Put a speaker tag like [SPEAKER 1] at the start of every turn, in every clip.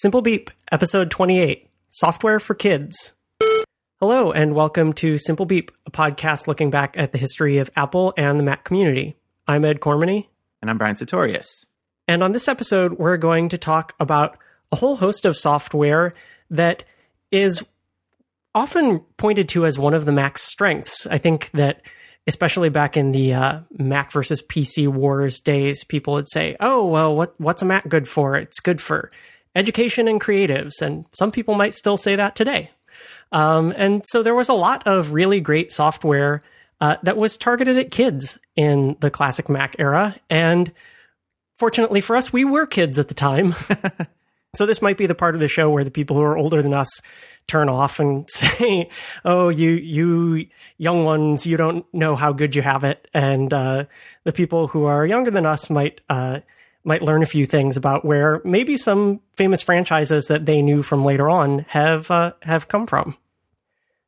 [SPEAKER 1] Simple Beep, episode 28 Software for Kids. Hello, and welcome to Simple Beep, a podcast looking back at the history of Apple and the Mac community. I'm Ed Cormany.
[SPEAKER 2] And I'm Brian Sutorius.
[SPEAKER 1] And on this episode, we're going to talk about a whole host of software that is often pointed to as one of the Mac's strengths. I think that especially back in the uh, Mac versus PC wars days, people would say, "Oh, well, what what's a Mac good for? It's good for education and creatives," and some people might still say that today. Um, and so there was a lot of really great software uh, that was targeted at kids in the classic Mac era, and fortunately for us, we were kids at the time. so this might be the part of the show where the people who are older than us turn off and say, "Oh, you you young ones, you don't know how good you have it," and uh, the people who are younger than us might uh, might learn a few things about where maybe some famous franchises that they knew from later on have uh, have come from.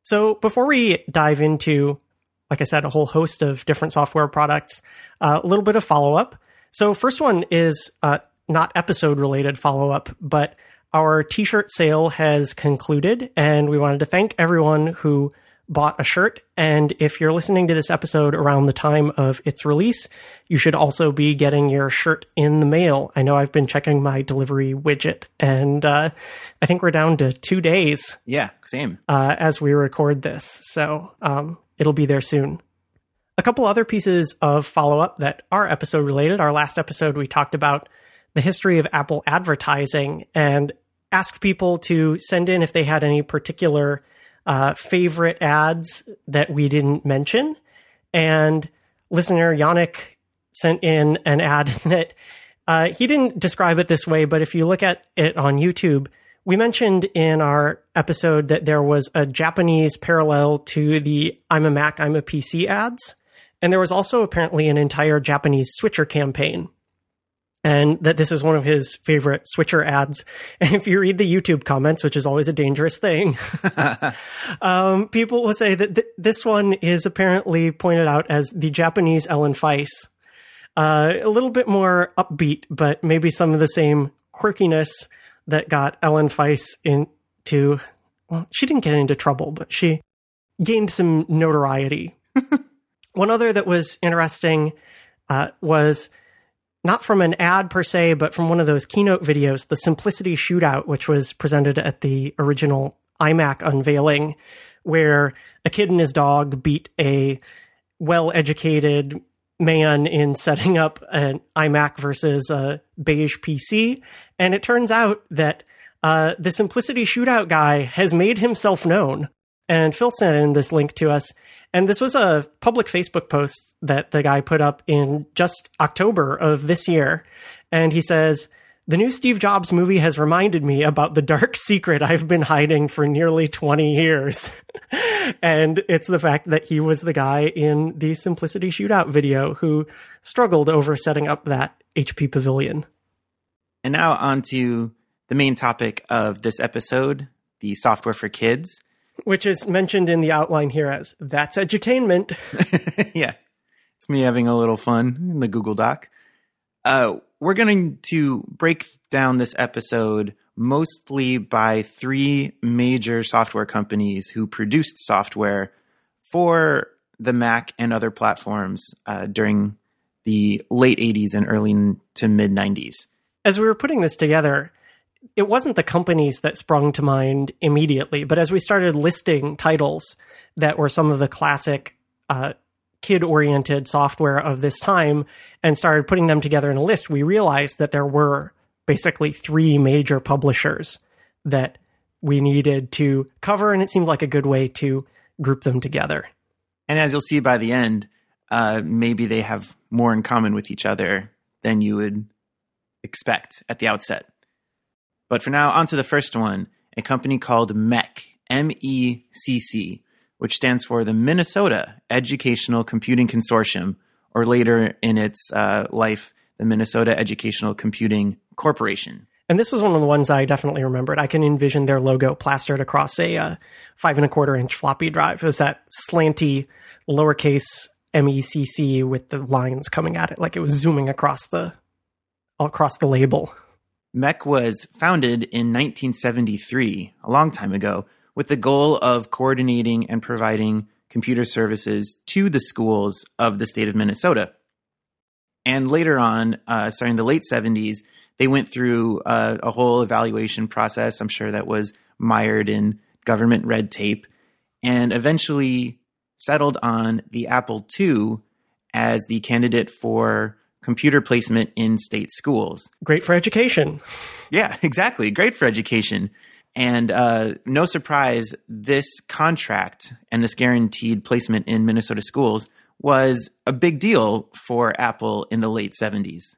[SPEAKER 1] So before we dive into, like I said, a whole host of different software products, uh, a little bit of follow up. So first one is uh, not episode related follow up, but our t shirt sale has concluded, and we wanted to thank everyone who bought a shirt. And if you're listening to this episode around the time of its release, you should also be getting your shirt in the mail. I know I've been checking my delivery widget, and uh, I think we're down to two days.
[SPEAKER 2] Yeah, same.
[SPEAKER 1] Uh, as we record this. So um, it'll be there soon. A couple other pieces of follow up that are episode related. Our last episode, we talked about the history of Apple advertising and asked people to send in if they had any particular uh, favorite ads that we didn't mention. And listener Yannick sent in an ad that uh, he didn't describe it this way, but if you look at it on YouTube, we mentioned in our episode that there was a Japanese parallel to the I'm a Mac, I'm a PC ads. And there was also apparently an entire Japanese switcher campaign and that this is one of his favorite switcher ads. And if you read the YouTube comments, which is always a dangerous thing, um, people will say that th- this one is apparently pointed out as the Japanese Ellen Feiss. Uh, a little bit more upbeat, but maybe some of the same quirkiness that got Ellen Feiss into. Well, she didn't get into trouble, but she gained some notoriety. one other that was interesting uh, was not from an ad per se, but from one of those keynote videos, the Simplicity Shootout, which was presented at the original iMac unveiling, where a kid and his dog beat a well educated man in setting up an iMac versus a beige PC. And it turns out that uh, the Simplicity Shootout guy has made himself known. And Phil sent in this link to us and this was a public Facebook post that the guy put up in just October of this year. And he says, the new Steve Jobs movie has reminded me about the dark secret I've been hiding for nearly 20 years. and it's the fact that he was the guy in the Simplicity Shootout video who struggled over setting up that HP Pavilion.
[SPEAKER 2] And now on to the main topic of this episode the software for kids
[SPEAKER 1] which is mentioned in the outline here as that's edutainment.
[SPEAKER 2] yeah. It's me having a little fun in the Google Doc. Uh, we're going to break down this episode mostly by three major software companies who produced software for the Mac and other platforms uh, during the late 80s and early to mid 90s.
[SPEAKER 1] As we were putting this together, it wasn't the companies that sprung to mind immediately, but as we started listing titles that were some of the classic uh, kid oriented software of this time and started putting them together in a list, we realized that there were basically three major publishers that we needed to cover, and it seemed like a good way to group them together.
[SPEAKER 2] And as you'll see by the end, uh, maybe they have more in common with each other than you would expect at the outset. But for now, on to the first one a company called MECC, M E C C, which stands for the Minnesota Educational Computing Consortium, or later in its uh, life, the Minnesota Educational Computing Corporation.
[SPEAKER 1] And this was one of the ones I definitely remembered. I can envision their logo plastered across a uh, five and a quarter inch floppy drive. It was that slanty lowercase MECC with the lines coming at it, like it was zooming across the across the label.
[SPEAKER 2] MECC was founded in 1973, a long time ago, with the goal of coordinating and providing computer services to the schools of the state of Minnesota. And later on, uh, starting the late 70s, they went through uh, a whole evaluation process. I'm sure that was mired in government red tape and eventually settled on the Apple II as the candidate for computer placement in state schools.
[SPEAKER 1] Great for education.
[SPEAKER 2] Yeah, exactly. Great for education. And uh, no surprise, this contract and this guaranteed placement in Minnesota schools was a big deal for Apple in the late 70s.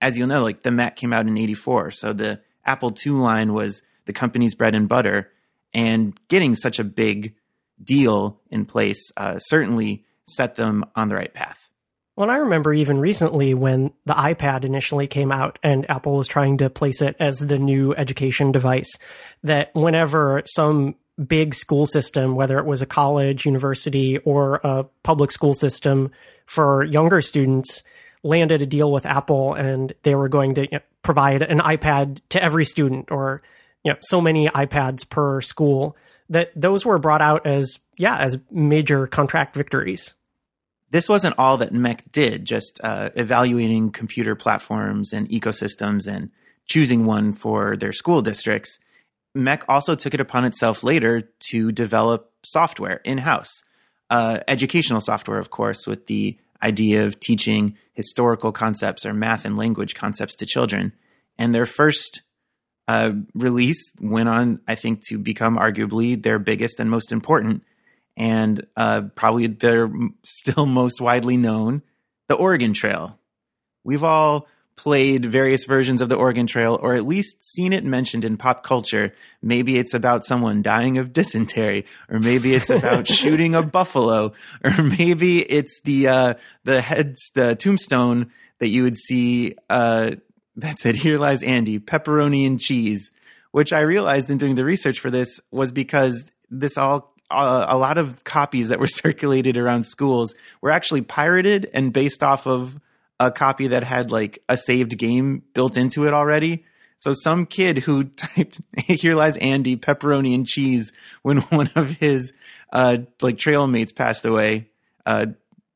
[SPEAKER 2] As you'll know, like the Mac came out in 84. So the Apple II line was the company's bread and butter. And getting such a big deal in place uh, certainly set them on the right path.
[SPEAKER 1] Well, I remember even recently when the iPad initially came out and Apple was trying to place it as the new education device, that whenever some big school system, whether it was a college, university, or a public school system for younger students, landed a deal with Apple and they were going to you know, provide an iPad to every student or you know so many iPads per school that those were brought out as yeah as major contract victories
[SPEAKER 2] this wasn't all that MECC did, just uh, evaluating computer platforms and ecosystems and choosing one for their school districts. MECC also took it upon itself later to develop software in house, uh, educational software, of course, with the idea of teaching historical concepts or math and language concepts to children. And their first uh, release went on, I think, to become arguably their biggest and most important and uh, probably they're still most widely known, the Oregon Trail. We've all played various versions of the Oregon Trail, or at least seen it mentioned in pop culture. Maybe it's about someone dying of dysentery, or maybe it's about shooting a buffalo, or maybe it's the uh, the heads, the tombstone that you would see uh, that said, "Here lies Andy, pepperoni and cheese." Which I realized in doing the research for this was because this all a lot of copies that were circulated around schools were actually pirated and based off of a copy that had like a saved game built into it already. So some kid who typed "Here lies Andy, pepperoni and cheese" when one of his uh, like trail mates passed away. Uh,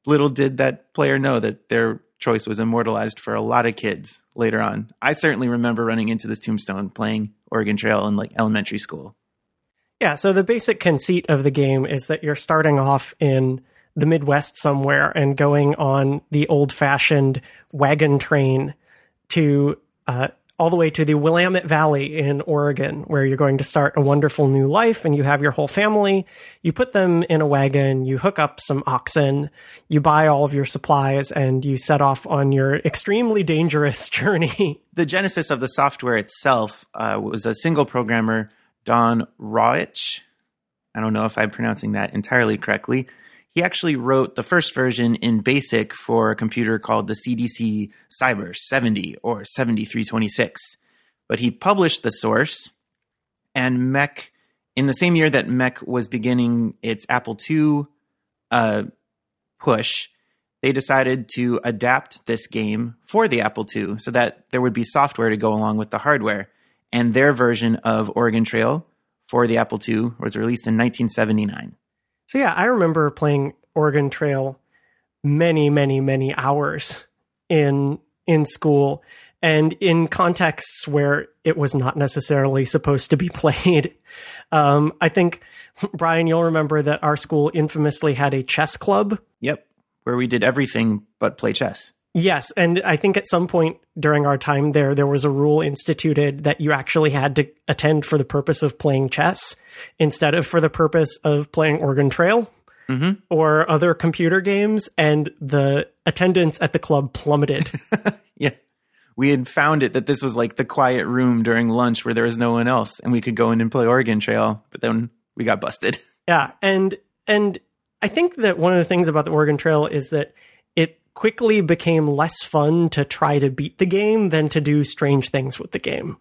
[SPEAKER 2] little did that player know that their choice was immortalized for a lot of kids later on. I certainly remember running into this tombstone playing Oregon Trail in like elementary school.
[SPEAKER 1] Yeah, so the basic conceit of the game is that you're starting off in the Midwest somewhere and going on the old fashioned wagon train to uh, all the way to the Willamette Valley in Oregon, where you're going to start a wonderful new life and you have your whole family. You put them in a wagon, you hook up some oxen, you buy all of your supplies, and you set off on your extremely dangerous journey.
[SPEAKER 2] The genesis of the software itself uh, was a single programmer Don Rawitsch. I don't know if I'm pronouncing that entirely correctly. He actually wrote the first version in BASIC for a computer called the CDC Cyber 70 or 7326. But he published the source, and MECC, in the same year that MECC was beginning its Apple II uh, push, they decided to adapt this game for the Apple II so that there would be software to go along with the hardware and their version of Oregon Trail for the Apple II was released in 1979.
[SPEAKER 1] So yeah, I remember playing Oregon Trail many, many, many hours in in school and in contexts where it was not necessarily supposed to be played. Um, I think Brian, you'll remember that our school infamously had a chess club.
[SPEAKER 2] Yep, where we did everything but play chess.
[SPEAKER 1] Yes, and I think at some point during our time there, there was a rule instituted that you actually had to attend for the purpose of playing chess instead of for the purpose of playing Oregon Trail mm-hmm. or other computer games, and the attendance at the club plummeted.
[SPEAKER 2] yeah. We had found it that this was like the quiet room during lunch where there was no one else and we could go in and play Oregon Trail, but then we got busted.
[SPEAKER 1] Yeah, and and I think that one of the things about the Oregon Trail is that it quickly became less fun to try to beat the game than to do strange things with the game.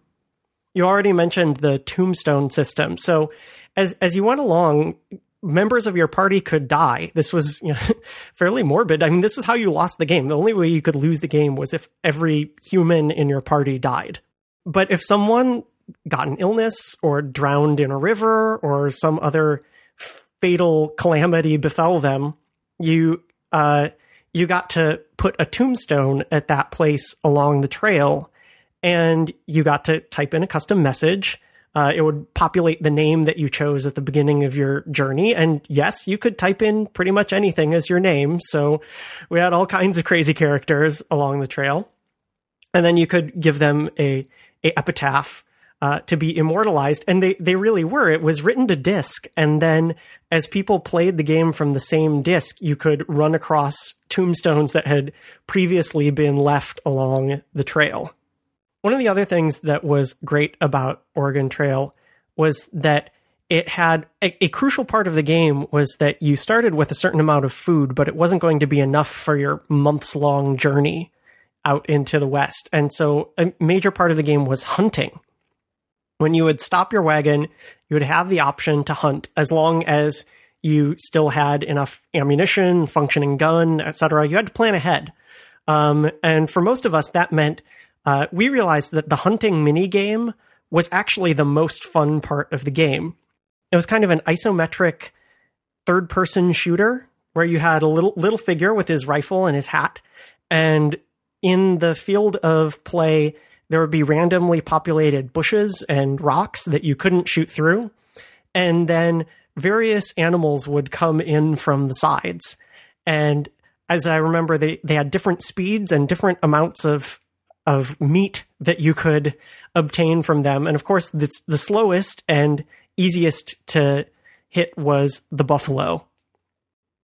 [SPEAKER 1] You already mentioned the tombstone system. So as as you went along, members of your party could die. This was you know, fairly morbid. I mean, this is how you lost the game. The only way you could lose the game was if every human in your party died. but if someone got an illness or drowned in a river or some other fatal calamity befell them, you uh, you got to put a tombstone at that place along the trail, and you got to type in a custom message. Uh, it would populate the name that you chose at the beginning of your journey. And yes, you could type in pretty much anything as your name. So we had all kinds of crazy characters along the trail. And then you could give them a, a epitaph uh, to be immortalized. And they, they really were. It was written to disk. And then as people played the game from the same disk, you could run across tombstones that had previously been left along the trail. One of the other things that was great about Oregon Trail was that it had a, a, crucial part of the game was that you started with a certain amount of food, but it wasn't going to be enough for your months long journey out into the West. And so a major part of the game was hunting when you would stop your wagon, you would have the option to hunt as long as you still had enough ammunition, functioning gun, etc. You had to plan ahead. Um, and for most of us, that meant uh, we realized that the hunting mini game was actually the most fun part of the game. It was kind of an isometric third person shooter where you had a little little figure with his rifle and his hat, and in the field of play, there would be randomly populated bushes and rocks that you couldn't shoot through. And then various animals would come in from the sides. And as I remember, they, they had different speeds and different amounts of of meat that you could obtain from them. And of course, the, the slowest and easiest to hit was the buffalo.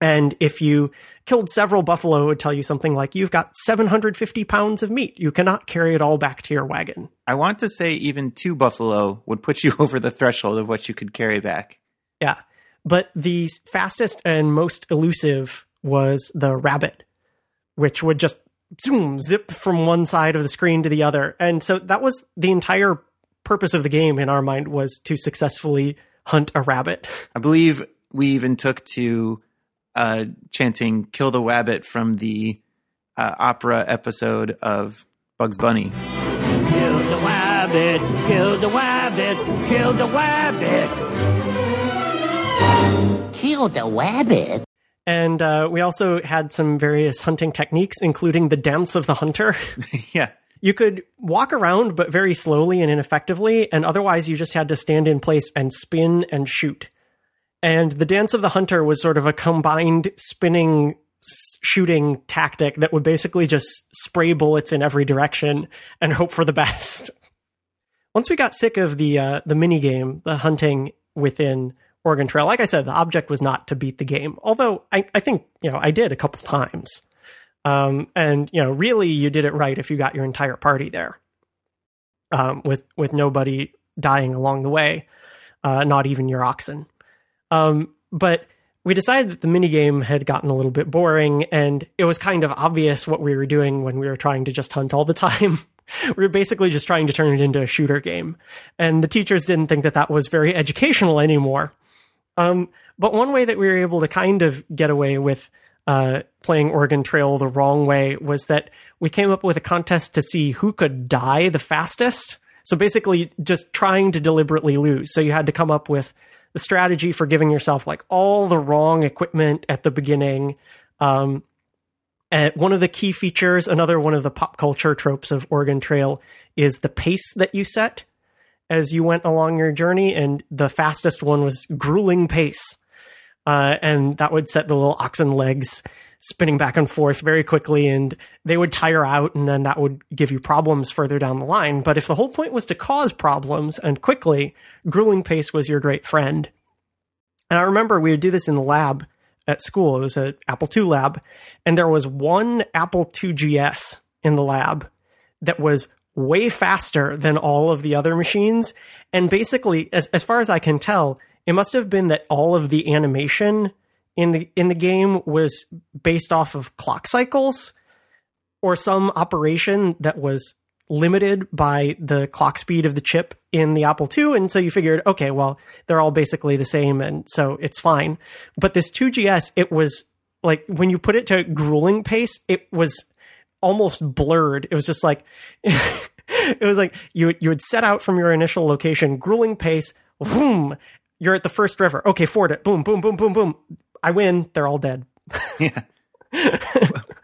[SPEAKER 1] And if you killed several buffalo would tell you something like you've got 750 pounds of meat. You cannot carry it all back to your wagon.
[SPEAKER 2] I want to say even two buffalo would put you over the threshold of what you could carry back.
[SPEAKER 1] Yeah. But the fastest and most elusive was the rabbit, which would just zoom, zip from one side of the screen to the other. And so that was the entire purpose of the game in our mind was to successfully hunt a rabbit.
[SPEAKER 2] I believe we even took to uh, chanting "Kill the Wabbit" from the uh, opera episode of Bugs Bunny. Kill the wabbit, kill the wabbit, kill the wabbit.
[SPEAKER 1] Kill the wabbit. And uh, we also had some various hunting techniques, including the dance of the hunter.
[SPEAKER 2] yeah.
[SPEAKER 1] You could walk around, but very slowly and ineffectively, and otherwise you just had to stand in place and spin and shoot. And the Dance of the Hunter was sort of a combined spinning shooting tactic that would basically just spray bullets in every direction and hope for the best. Once we got sick of the uh, the mini game, the hunting within Oregon Trail, like I said, the object was not to beat the game. Although I, I think you know I did a couple times, um, and you know really you did it right if you got your entire party there, um, with with nobody dying along the way, uh, not even your oxen. Um, but we decided that the minigame had gotten a little bit boring and it was kind of obvious what we were doing when we were trying to just hunt all the time. we were basically just trying to turn it into a shooter game. And the teachers didn't think that that was very educational anymore. Um, but one way that we were able to kind of get away with uh, playing Oregon Trail the wrong way was that we came up with a contest to see who could die the fastest. So basically, just trying to deliberately lose. So you had to come up with the strategy for giving yourself like all the wrong equipment at the beginning. Um, and one of the key features, another one of the pop culture tropes of Oregon Trail is the pace that you set as you went along your journey. And the fastest one was grueling pace. Uh, and that would set the little oxen legs spinning back and forth very quickly and they would tire out and then that would give you problems further down the line. But if the whole point was to cause problems and quickly, grueling pace was your great friend. And I remember we would do this in the lab at school. It was an Apple II lab and there was one Apple II GS in the lab that was way faster than all of the other machines. And basically, as, as far as I can tell, it must have been that all of the animation in the in the game was based off of clock cycles or some operation that was limited by the clock speed of the chip in the Apple II. And so you figured, okay, well, they're all basically the same. And so it's fine. But this 2GS, it was like when you put it to grueling pace, it was almost blurred. It was just like, it was like you you would set out from your initial location, grueling pace, boom, you're at the first river. Okay, ford it. Boom, boom, boom, boom, boom. I win. They're all dead.
[SPEAKER 2] yeah.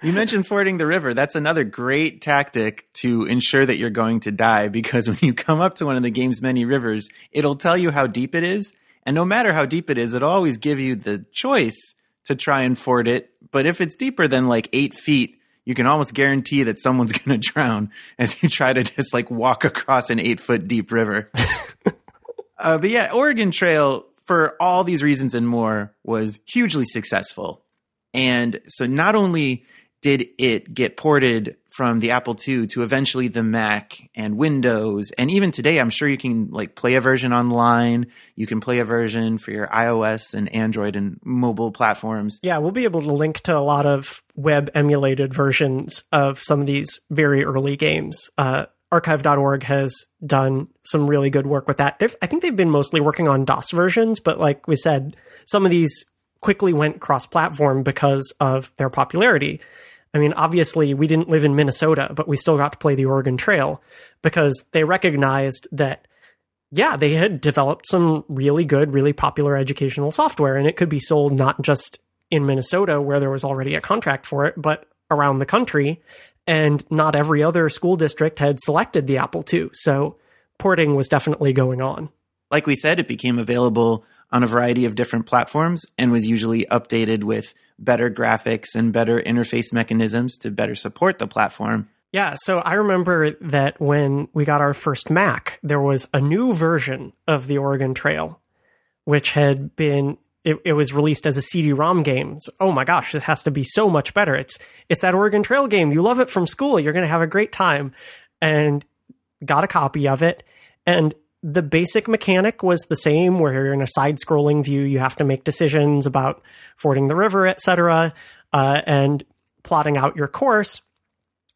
[SPEAKER 2] you mentioned fording the river. That's another great tactic to ensure that you're going to die because when you come up to one of the game's many rivers, it'll tell you how deep it is. And no matter how deep it is, it'll always give you the choice to try and ford it. But if it's deeper than like eight feet, you can almost guarantee that someone's going to drown as you try to just like walk across an eight foot deep river. uh, but yeah, Oregon Trail, for all these reasons and more, was hugely successful. And so not only did it get ported from the Apple II to eventually the Mac and Windows, and even today, I'm sure you can like play a version online. You can play a version for your iOS and Android and mobile platforms.
[SPEAKER 1] Yeah, we'll be able to link to a lot of web emulated versions of some of these very early games. Uh, archive.org has done some really good work with that. They've, I think they've been mostly working on DOS versions, but like we said, some of these quickly went cross platform because of their popularity. I mean, obviously, we didn't live in Minnesota, but we still got to play the Oregon Trail because they recognized that, yeah, they had developed some really good, really popular educational software, and it could be sold not just in Minnesota, where there was already a contract for it, but around the country. And not every other school district had selected the Apple II. So porting was definitely going on.
[SPEAKER 2] Like we said, it became available on a variety of different platforms and was usually updated with better graphics and better interface mechanisms to better support the platform.
[SPEAKER 1] Yeah, so I remember that when we got our first Mac, there was a new version of the Oregon Trail, which had been it, it was released as a CD-ROM game. So, oh my gosh, it has to be so much better. It's it's that Oregon Trail game. You love it from school. You're going to have a great time. And got a copy of it. And the basic mechanic was the same where you're in a side scrolling view you have to make decisions about fording the river etc uh, and plotting out your course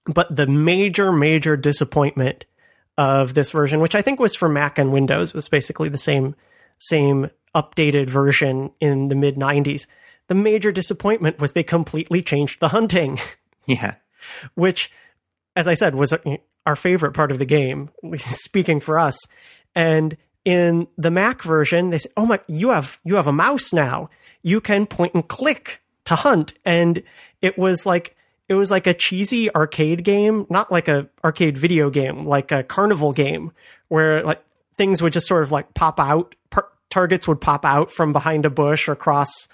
[SPEAKER 1] but the major major disappointment of this version which i think was for mac and windows was basically the same same updated version in the mid 90s the major disappointment was they completely changed the hunting
[SPEAKER 2] yeah
[SPEAKER 1] which as i said was uh, our favorite part of the game speaking for us and in the Mac version, they said, "Oh my, you have you have a mouse now. You can point and click to hunt." And it was like it was like a cheesy arcade game, not like a arcade video game, like a carnival game where like things would just sort of like pop out. Targets would pop out from behind a bush or cross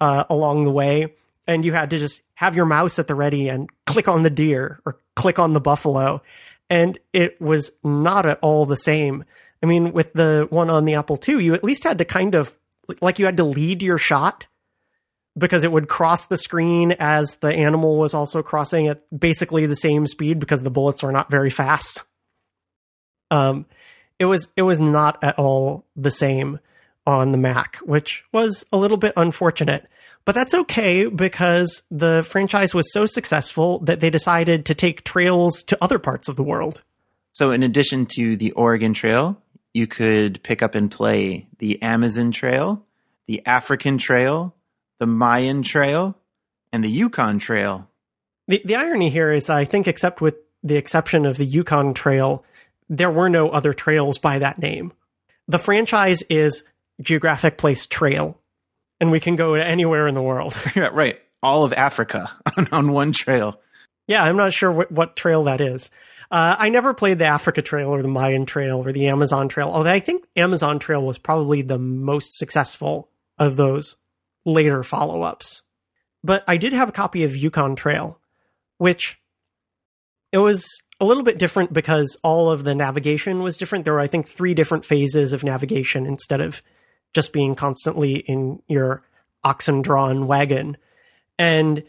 [SPEAKER 1] uh, along the way, and you had to just have your mouse at the ready and click on the deer or click on the buffalo, and it was not at all the same. I mean, with the one on the Apple II, you at least had to kind of like you had to lead your shot because it would cross the screen as the animal was also crossing at basically the same speed because the bullets are not very fast. Um, it was it was not at all the same on the Mac, which was a little bit unfortunate. But that's okay because the franchise was so successful that they decided to take trails to other parts of the world.
[SPEAKER 2] So, in addition to the Oregon Trail, you could pick up and play the Amazon Trail, the African Trail, the Mayan Trail, and the Yukon Trail.
[SPEAKER 1] The, the irony here is that I think, except with the exception of the Yukon Trail, there were no other trails by that name. The franchise is Geographic Place Trail, and we can go anywhere in the world.
[SPEAKER 2] yeah, right. All of Africa on, on one trail.
[SPEAKER 1] Yeah, I'm not sure what, what trail that is. Uh, I never played the Africa Trail or the Mayan Trail or the Amazon Trail, although I think Amazon Trail was probably the most successful of those later follow ups. But I did have a copy of Yukon Trail, which it was a little bit different because all of the navigation was different. There were, I think, three different phases of navigation instead of just being constantly in your oxen drawn wagon. And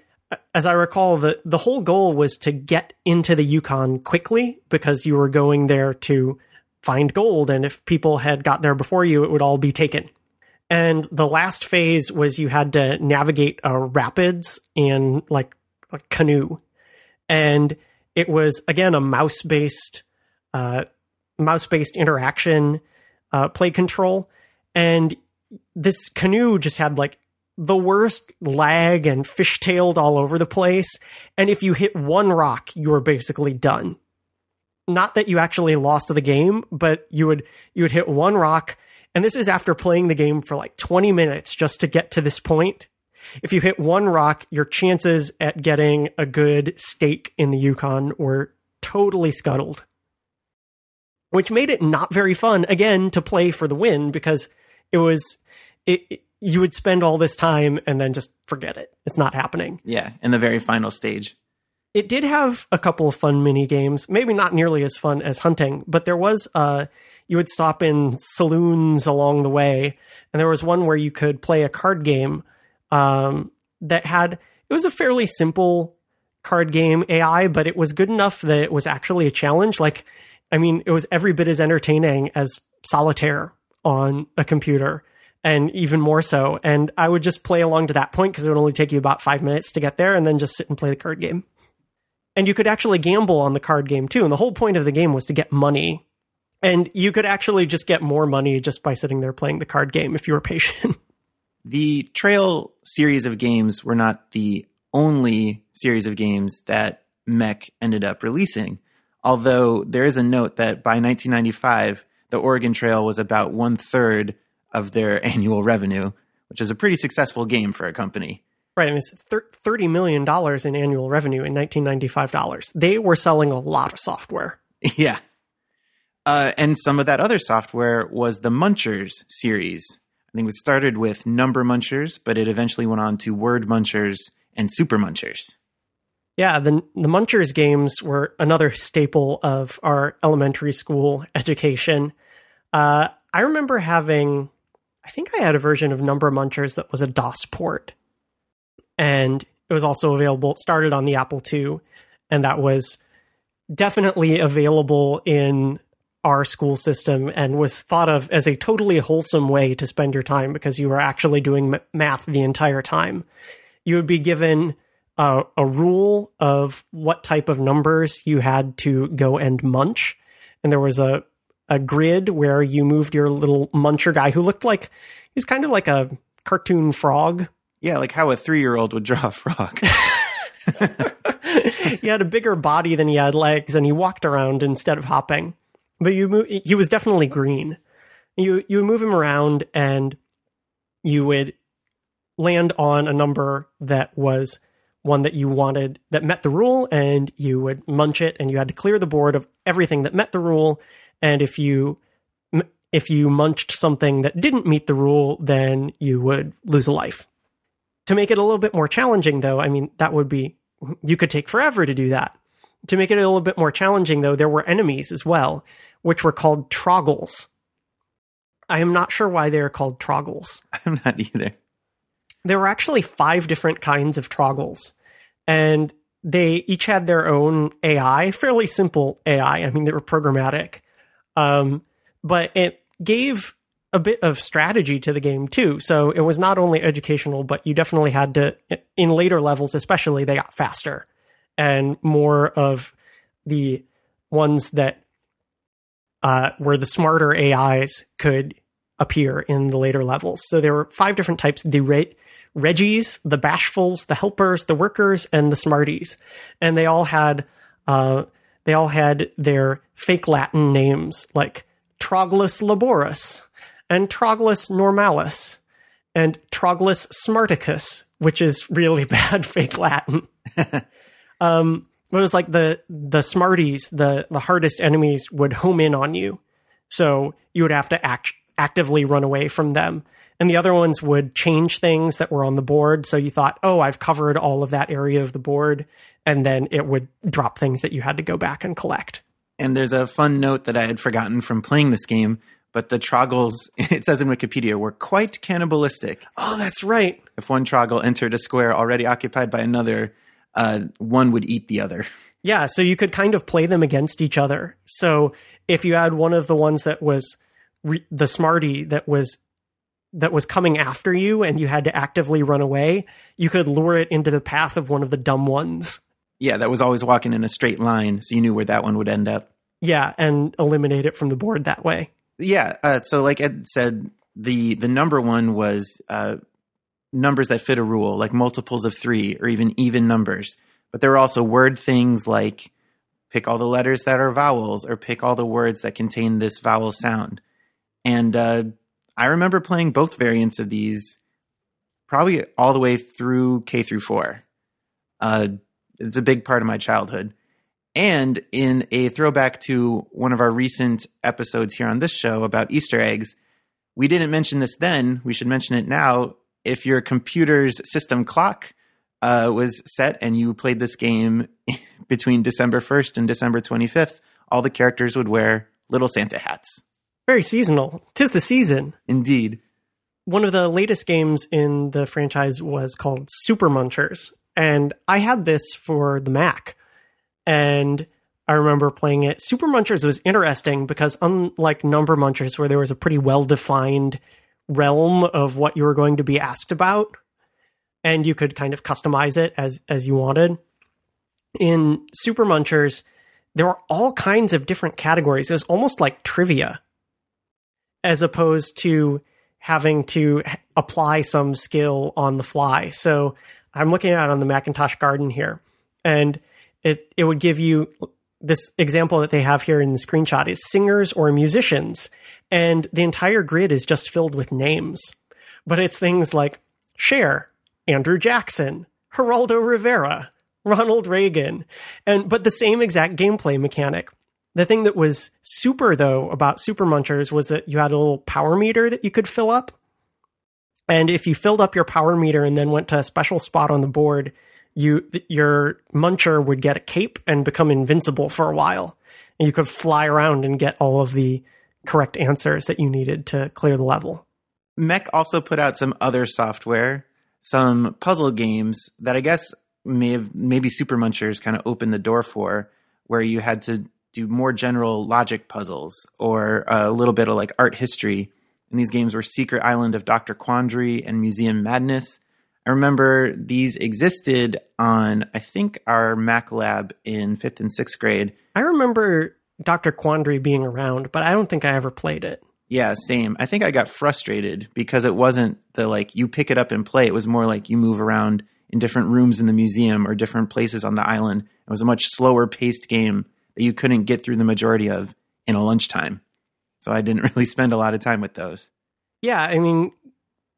[SPEAKER 1] as I recall, the, the whole goal was to get into the Yukon quickly because you were going there to find gold. And if people had got there before you, it would all be taken. And the last phase was you had to navigate a rapids in like a canoe. And it was, again, a mouse based, uh, mouse based interaction, uh, play control. And this canoe just had like the worst lag and fishtailed all over the place. And if you hit one rock, you were basically done. not that you actually lost the game, but you would you would hit one rock, and this is after playing the game for like 20 minutes just to get to this point. If you hit one rock, your chances at getting a good stake in the Yukon were totally scuttled. Which made it not very fun again to play for the win because it was it, it you would spend all this time and then just forget it. It's not happening.
[SPEAKER 2] Yeah, in the very final stage.
[SPEAKER 1] It did have a couple of fun mini games, maybe not nearly as fun as hunting, but there was uh you would stop in saloons along the way, and there was one where you could play a card game um, that had it was a fairly simple card game AI, but it was good enough that it was actually a challenge. Like, I mean, it was every bit as entertaining as solitaire on a computer and even more so. And I would just play along to that point because it would only take you about five minutes to get there and then just sit and play the card game. And you could actually gamble on the card game too. And the whole point of the game was to get money. And you could actually just get more money just by sitting there playing the card game if you were patient.
[SPEAKER 2] The Trail series of games were not the only series of games that MECC ended up releasing. Although there is a note that by 1995, the Oregon Trail was about one third of their annual revenue, which is a pretty successful game for a company.
[SPEAKER 1] Right, and it's thirty million dollars in annual revenue in nineteen ninety five dollars. They were selling a lot of software.
[SPEAKER 2] Yeah, uh, and some of that other software was the Munchers series. I think it started with Number Munchers, but it eventually went on to Word Munchers and Super Munchers.
[SPEAKER 1] Yeah, the the Munchers games were another staple of our elementary school education. Uh, I remember having, I think I had a version of Number Munchers that was a DOS port, and it was also available. Started on the Apple II, and that was definitely available in our school system and was thought of as a totally wholesome way to spend your time because you were actually doing math the entire time. You would be given a, a rule of what type of numbers you had to go and munch, and there was a a grid where you moved your little muncher guy who looked like he's kind of like a cartoon frog.
[SPEAKER 2] Yeah, like how a three year old would draw a frog.
[SPEAKER 1] he had a bigger body than he had legs, and he walked around instead of hopping. But you move, he was definitely green. You you would move him around, and you would land on a number that was one that you wanted that met the rule, and you would munch it, and you had to clear the board of everything that met the rule. And if you if you munched something that didn't meet the rule, then you would lose a life. To make it a little bit more challenging, though, I mean, that would be, you could take forever to do that. To make it a little bit more challenging, though, there were enemies as well, which were called troggles. I am not sure why they are called troggles.
[SPEAKER 2] I'm not either.
[SPEAKER 1] There were actually five different kinds of troggles, and they each had their own AI, fairly simple AI. I mean, they were programmatic. Um, but it gave a bit of strategy to the game too. So it was not only educational, but you definitely had to, in later levels especially, they got faster and more of the ones that uh, the smarter AIs could appear in the later levels. So there were five different types: the Re- Reggies, the Bashfuls, the Helpers, the Workers, and the Smarties, and they all had uh, they all had their fake Latin names like Troglus laborus and Troglus normalis and Troglus smarticus, which is really bad fake Latin. um, it was like the the Smarties, the the hardest enemies would home in on you, so you would have to act, actively run away from them. And the other ones would change things that were on the board. So you thought, oh, I've covered all of that area of the board. And then it would drop things that you had to go back and collect.
[SPEAKER 2] And there's a fun note that I had forgotten from playing this game, but the troggles, it says in Wikipedia, were quite cannibalistic.
[SPEAKER 1] Oh, that's right.
[SPEAKER 2] If one troggle entered a square already occupied by another, uh, one would eat the other.
[SPEAKER 1] Yeah, so you could kind of play them against each other. So if you had one of the ones that was re- the smarty that was that was coming after you and you had to actively run away, you could lure it into the path of one of the dumb ones.
[SPEAKER 2] Yeah, that was always walking in a straight line, so you knew where that one would end up.
[SPEAKER 1] Yeah, and eliminate it from the board that way.
[SPEAKER 2] Yeah, uh, so like Ed said, the the number one was uh, numbers that fit a rule, like multiples of three or even even numbers. But there were also word things like pick all the letters that are vowels or pick all the words that contain this vowel sound. And uh, I remember playing both variants of these probably all the way through K through four. Uh, it's a big part of my childhood. And in a throwback to one of our recent episodes here on this show about Easter eggs, we didn't mention this then. We should mention it now. If your computer's system clock uh, was set and you played this game between December 1st and December 25th, all the characters would wear little Santa hats.
[SPEAKER 1] Very seasonal. Tis the season.
[SPEAKER 2] Indeed.
[SPEAKER 1] One of the latest games in the franchise was called Super Munchers. And I had this for the Mac. And I remember playing it. Super Munchers was interesting because, unlike Number Munchers, where there was a pretty well defined realm of what you were going to be asked about, and you could kind of customize it as as you wanted. In Super Munchers, there were all kinds of different categories. It was almost like trivia, as opposed to having to apply some skill on the fly. So I'm looking at it on the Macintosh Garden here, and it it would give you this example that they have here in the screenshot is singers or musicians, and the entire grid is just filled with names. But it's things like Cher, Andrew Jackson, Geraldo Rivera, Ronald Reagan, and but the same exact gameplay mechanic. The thing that was super though about Super Munchers was that you had a little power meter that you could fill up. And if you filled up your power meter and then went to a special spot on the board, you your muncher would get a cape and become invincible for a while. And you could fly around and get all of the correct answers that you needed to clear the level.
[SPEAKER 2] MECC also put out some other software, some puzzle games that I guess may have maybe Super Munchers kind of opened the door for, where you had to do more general logic puzzles or a little bit of like art history. And these games were Secret Island of Dr. Quandary and Museum Madness. I remember these existed on, I think, our Mac lab in fifth and sixth grade.
[SPEAKER 1] I remember Dr. Quandary being around, but I don't think I ever played it.
[SPEAKER 2] Yeah, same. I think I got frustrated because it wasn't the like you pick it up and play. It was more like you move around in different rooms in the museum or different places on the island. It was a much slower paced game that you couldn't get through the majority of in a lunchtime. So I didn't really spend a lot of time with those.
[SPEAKER 1] Yeah, I mean,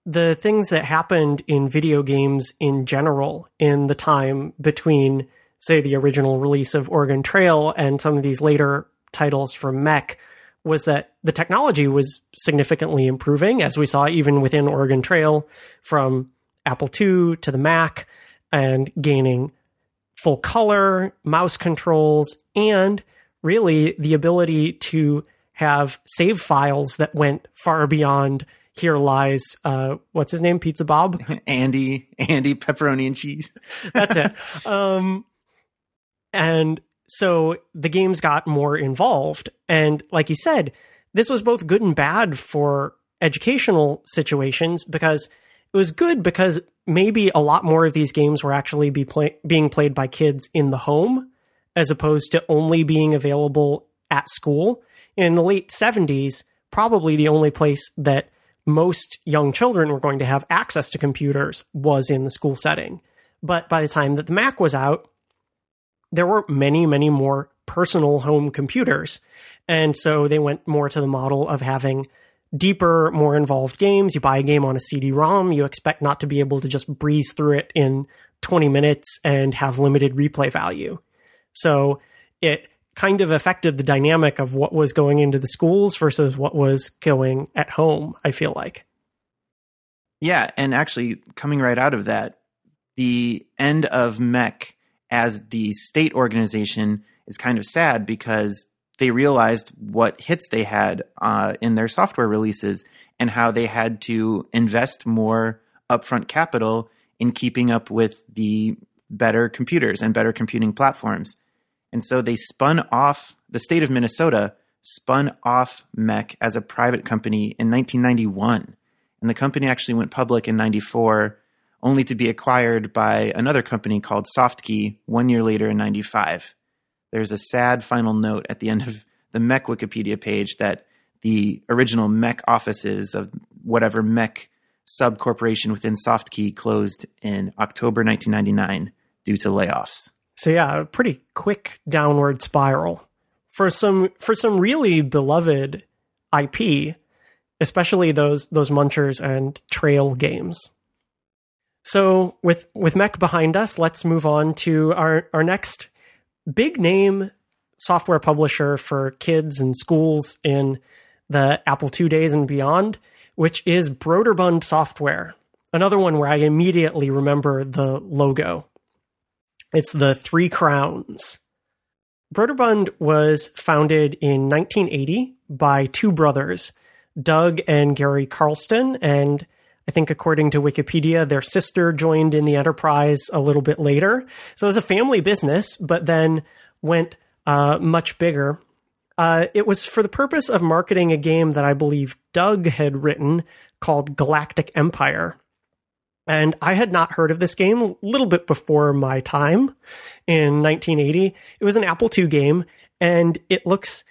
[SPEAKER 1] the things that happened in video games in general in the time between, say, the original release of Oregon Trail and some of these later titles from MECC was that the technology was significantly improving, as we saw even within Oregon Trail from Apple II to the Mac and gaining full color, mouse controls, and really the ability to have save files that went far beyond here lies uh, what's his name? Pizza bob?
[SPEAKER 2] Andy andy pepperoni and cheese.
[SPEAKER 1] That's it. Um, and so the games got more involved. And like you said this was both good and bad for educational situations because it was good because maybe a lot more of these games were actually be play- being played by kids in the home as opposed to only being available at school. In the late 70s, probably the only place that most young children were going to have access to computers was in the school setting. But by the time that the Mac was out, there were many, many more personal home computers. And so they went more to the model of having deeper, more involved games. You buy a game on a CD ROM, you expect not to be able to just breeze through it in 20 minutes and have limited replay value. So it kind of affected the dynamic of what was going into the schools versus what was going at home, I feel like.
[SPEAKER 2] Yeah, and actually coming right out of that, the end of MECC as the state organization is kind of sad because they realized what hits they had uh, in their software releases and how they had to invest more upfront capital in keeping up with the better computers and better computing platforms. And so they spun off, the state of Minnesota spun off MECC as a private company in 1991. And the company actually went public in 94, only to be acquired by another company called SoftKey one year later in 95 there's a sad final note at the end of the MECC Wikipedia page that the original MECC offices of whatever MECC subcorporation within SoftKey closed in October 1999 due to layoffs.
[SPEAKER 1] So yeah, a pretty quick downward spiral for some for some really beloved IP, especially those those Munchers and Trail games. So with with MECC behind us, let's move on to our our next big name software publisher for kids and schools in the Apple II days and beyond, which is Broderbund Software. Another one where I immediately remember the logo. It's the Three Crowns. Broderbund was founded in 1980 by two brothers, Doug and Gary Carlston, and I think according to Wikipedia, their sister joined in the enterprise a little bit later. So it was a family business, but then went uh, much bigger. Uh, it was for the purpose of marketing a game that I believe Doug had written called Galactic Empire. And I had not heard of this game a little bit before my time in 1980. It was an Apple II game, and it looks,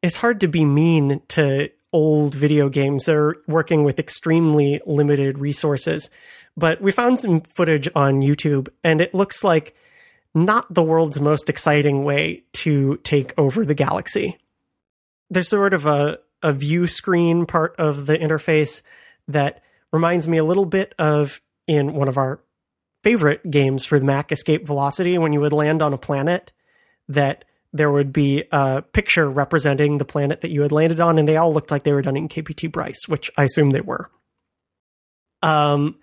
[SPEAKER 1] it's hard to be mean to old video games. They're working with extremely limited resources. But we found some footage on YouTube, and it looks like not the world's most exciting way to take over the galaxy. There's sort of a, a view screen part of the interface that reminds me a little bit of in one of our favorite games for the Mac, Escape Velocity, when you would land on a planet, that there would be a picture representing the planet that you had landed on, and they all looked like they were done in KPT Bryce, which I assume they were. Um,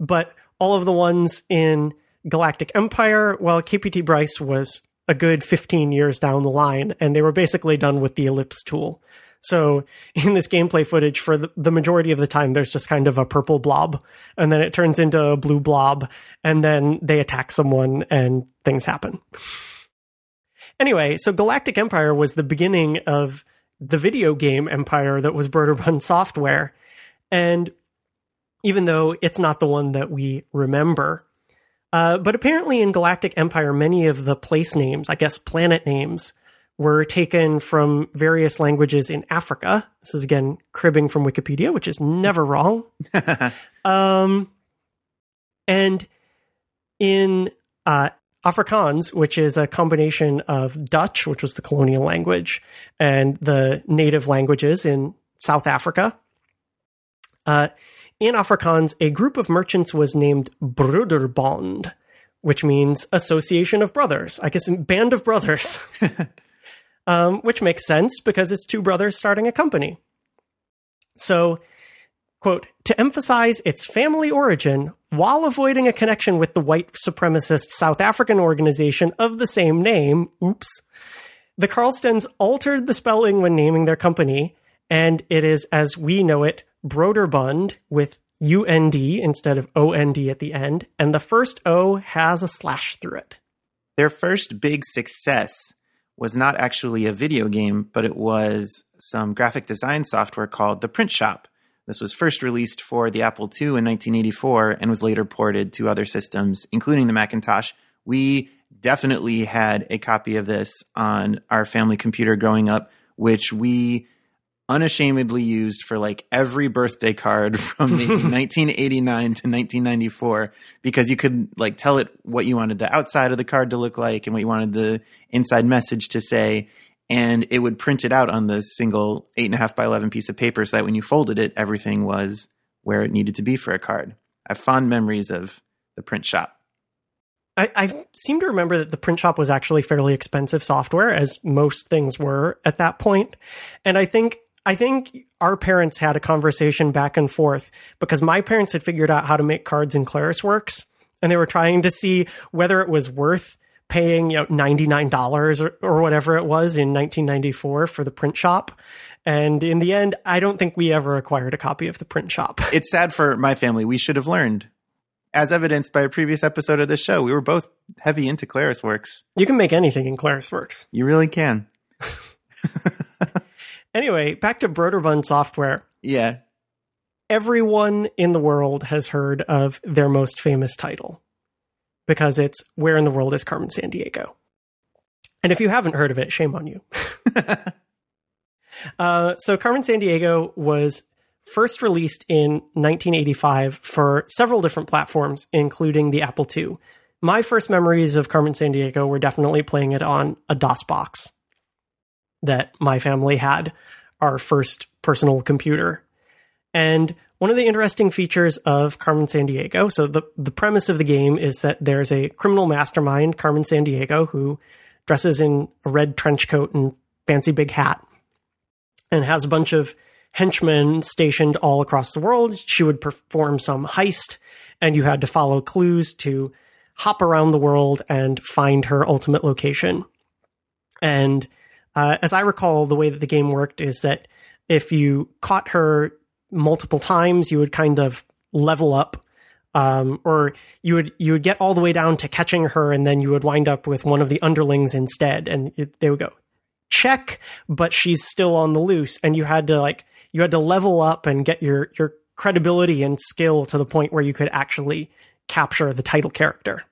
[SPEAKER 1] but all of the ones in Galactic Empire, well, KPT Bryce was a good 15 years down the line, and they were basically done with the ellipse tool. So in this gameplay footage, for the, the, majority of the time, there's just kind of a purple blob, and then it turns into a blue blob, and then they attack someone, and things happen. Anyway, so Galactic Empire was the beginning of the video game empire that was Broderbund Software, and even though it's not the one that we remember, uh, but apparently in Galactic Empire, many of the place names, I guess planet names, were taken from various languages in Africa. This is again cribbing from Wikipedia, which is never wrong. um, and in uh, Afrikaans, which is a combination of Dutch, which was the colonial language, and the native languages in South Africa. Uh, in Afrikaans, a group of merchants was named Broederbond, which means association of brothers. I guess band of brothers. um, which makes sense because it's two brothers starting a company. So, quote, to emphasize its family origin while avoiding a connection with the white supremacist South African organization of the same name, oops, the Carlstons altered the spelling when naming their company, and it is, as we know it, Broderbund with UND instead of OND at the end, and the first O has a slash through it.
[SPEAKER 2] Their first big success was not actually a video game, but it was some graphic design software called The Print Shop. This was first released for the Apple II in 1984 and was later ported to other systems, including the Macintosh. We definitely had a copy of this on our family computer growing up, which we unashamedly used for like every birthday card from 1989 to 1994 because you could like tell it what you wanted the outside of the card to look like and what you wanted the inside message to say and it would print it out on the single eight and a half by 11 piece of paper so that when you folded it everything was where it needed to be for a card i have fond memories of the print shop
[SPEAKER 1] I, I, seem to remember that the print shop was actually fairly expensive software, as most things were at that point. And I think I think our parents had a conversation back and forth because my parents had figured out how to make cards in ClarisWorks and they were trying to see whether it was worth paying you know $99 or, or whatever it was in 1994 for the print shop. And in the end, I don't think we ever acquired a copy of the print shop.
[SPEAKER 2] It's sad for my family. We should have learned. As evidenced by a previous episode of this show, we were both heavy into ClarisWorks.
[SPEAKER 1] You can make anything in ClarisWorks.
[SPEAKER 2] You really can.
[SPEAKER 1] Anyway, back to Broderbund software.
[SPEAKER 2] Yeah.
[SPEAKER 1] Everyone in the world has heard of their most famous title because it's Where in the World is Carmen Sandiego? And if you haven't heard of it, shame on you. uh, so, Carmen Sandiego was first released in 1985 for several different platforms, including the Apple II. My first memories of Carmen Sandiego were definitely playing it on a DOS box that my family had, our first personal computer. And one of the interesting features of Carmen Sandiego, so the, the premise of the game is that there's a criminal mastermind, Carmen Sandiego, who dresses in a red trench coat and fancy big hat and has a bunch of henchmen stationed all across the world. She would perform some heist, and you had to follow clues to hop around the world and find her ultimate location. And uh, as I recall, the way that the game worked is that if you caught her multiple times, you would kind of level up. Um, or you would you would get all the way down to catching her, and then you would wind up with one of the underlings instead, and it, they would go check, but she's still on the loose, and you had to like you had to level up and get your your credibility and skill to the point where you could actually capture the title character.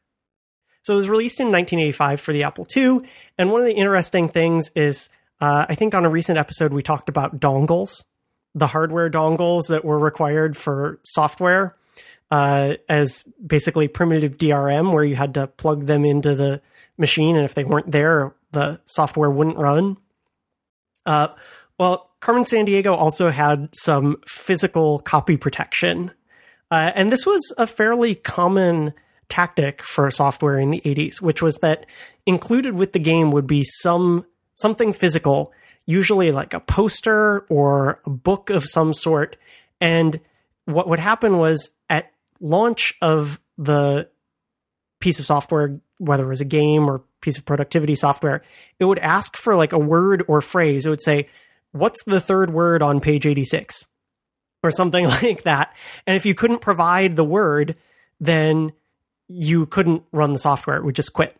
[SPEAKER 1] So it was released in 1985 for the Apple II, and one of the interesting things is uh, I think on a recent episode we talked about dongles the hardware dongles that were required for software uh, as basically primitive DRM, where you had to plug them into the machine, and if they weren't there, the software wouldn't run. Uh, well, Carmen Sandiego also had some physical copy protection, uh, and this was a fairly common tactic for software in the 80s, which was that included with the game would be some something physical usually like a poster or a book of some sort. And what would happen was at launch of the piece of software, whether it was a game or piece of productivity software, it would ask for like a word or phrase. It would say, What's the third word on page 86? Or something like that. And if you couldn't provide the word, then you couldn't run the software. It would just quit.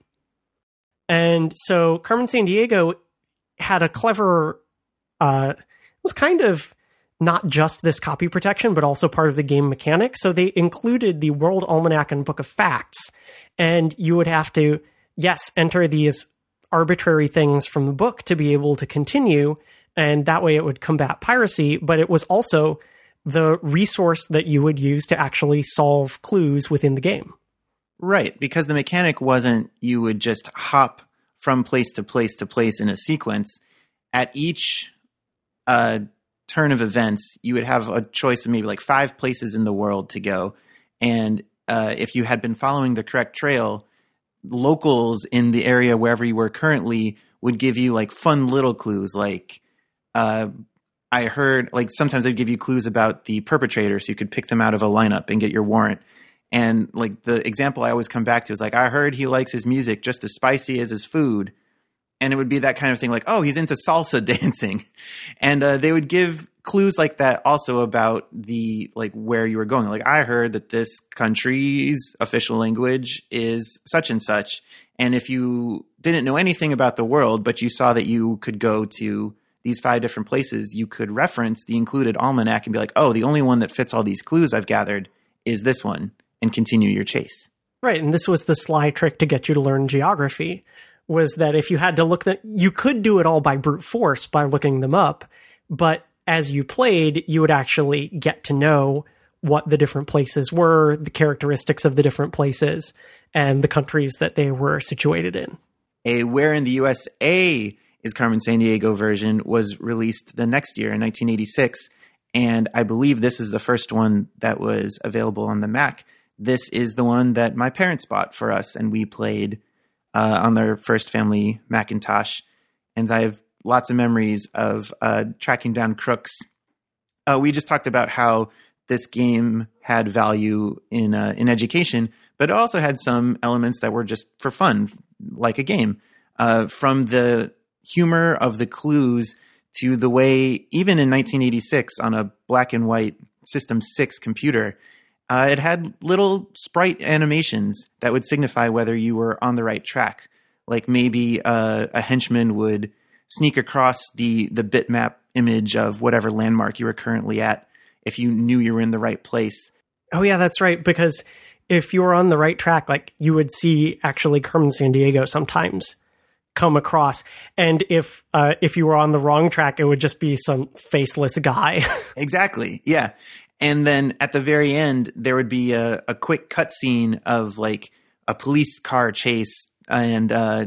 [SPEAKER 1] And so Carmen Sandiego had a clever uh it was kind of not just this copy protection, but also part of the game mechanic. So they included the World Almanac and Book of Facts, and you would have to, yes, enter these arbitrary things from the book to be able to continue, and that way it would combat piracy. But it was also the resource that you would use to actually solve clues within the game.
[SPEAKER 2] Right, because the mechanic wasn't you would just hop from place to place to place in a sequence, at each uh, turn of events, you would have a choice of maybe like five places in the world to go. And uh, if you had been following the correct trail, locals in the area wherever you were currently would give you like fun little clues. Like, uh, I heard like sometimes they'd give you clues about the perpetrator so you could pick them out of a lineup and get your warrant. And like the example I always come back to is like, I heard he likes his music just as spicy as his food. And it would be that kind of thing like, oh, he's into salsa dancing. And uh, they would give clues like that also about the like where you were going. Like, I heard that this country's official language is such and such. And if you didn't know anything about the world, but you saw that you could go to these five different places, you could reference the included almanac and be like, oh, the only one that fits all these clues I've gathered is this one and continue your chase.
[SPEAKER 1] Right, and this was the sly trick to get you to learn geography was that if you had to look that you could do it all by brute force by looking them up, but as you played, you would actually get to know what the different places were, the characteristics of the different places, and the countries that they were situated in.
[SPEAKER 2] A Where in the USA is Carmen Sandiego version was released the next year in 1986, and I believe this is the first one that was available on the Mac this is the one that my parents bought for us, and we played uh, on their first family Macintosh. And I have lots of memories of uh, tracking down crooks. Uh, we just talked about how this game had value in uh, in education, but it also had some elements that were just for fun, like a game. Uh, from the humor of the clues to the way, even in 1986, on a black and white System 6 computer, uh, it had little sprite animations that would signify whether you were on the right track. Like maybe uh, a henchman would sneak across the the bitmap image of whatever landmark you were currently at if you knew you were in the right place.
[SPEAKER 1] Oh yeah, that's right. Because if you were on the right track, like you would see actually Carmen Sandiego sometimes come across, and if uh, if you were on the wrong track, it would just be some faceless guy.
[SPEAKER 2] exactly. Yeah, and then at the very end, there would be a, a quick cutscene of like a police car chase, and uh,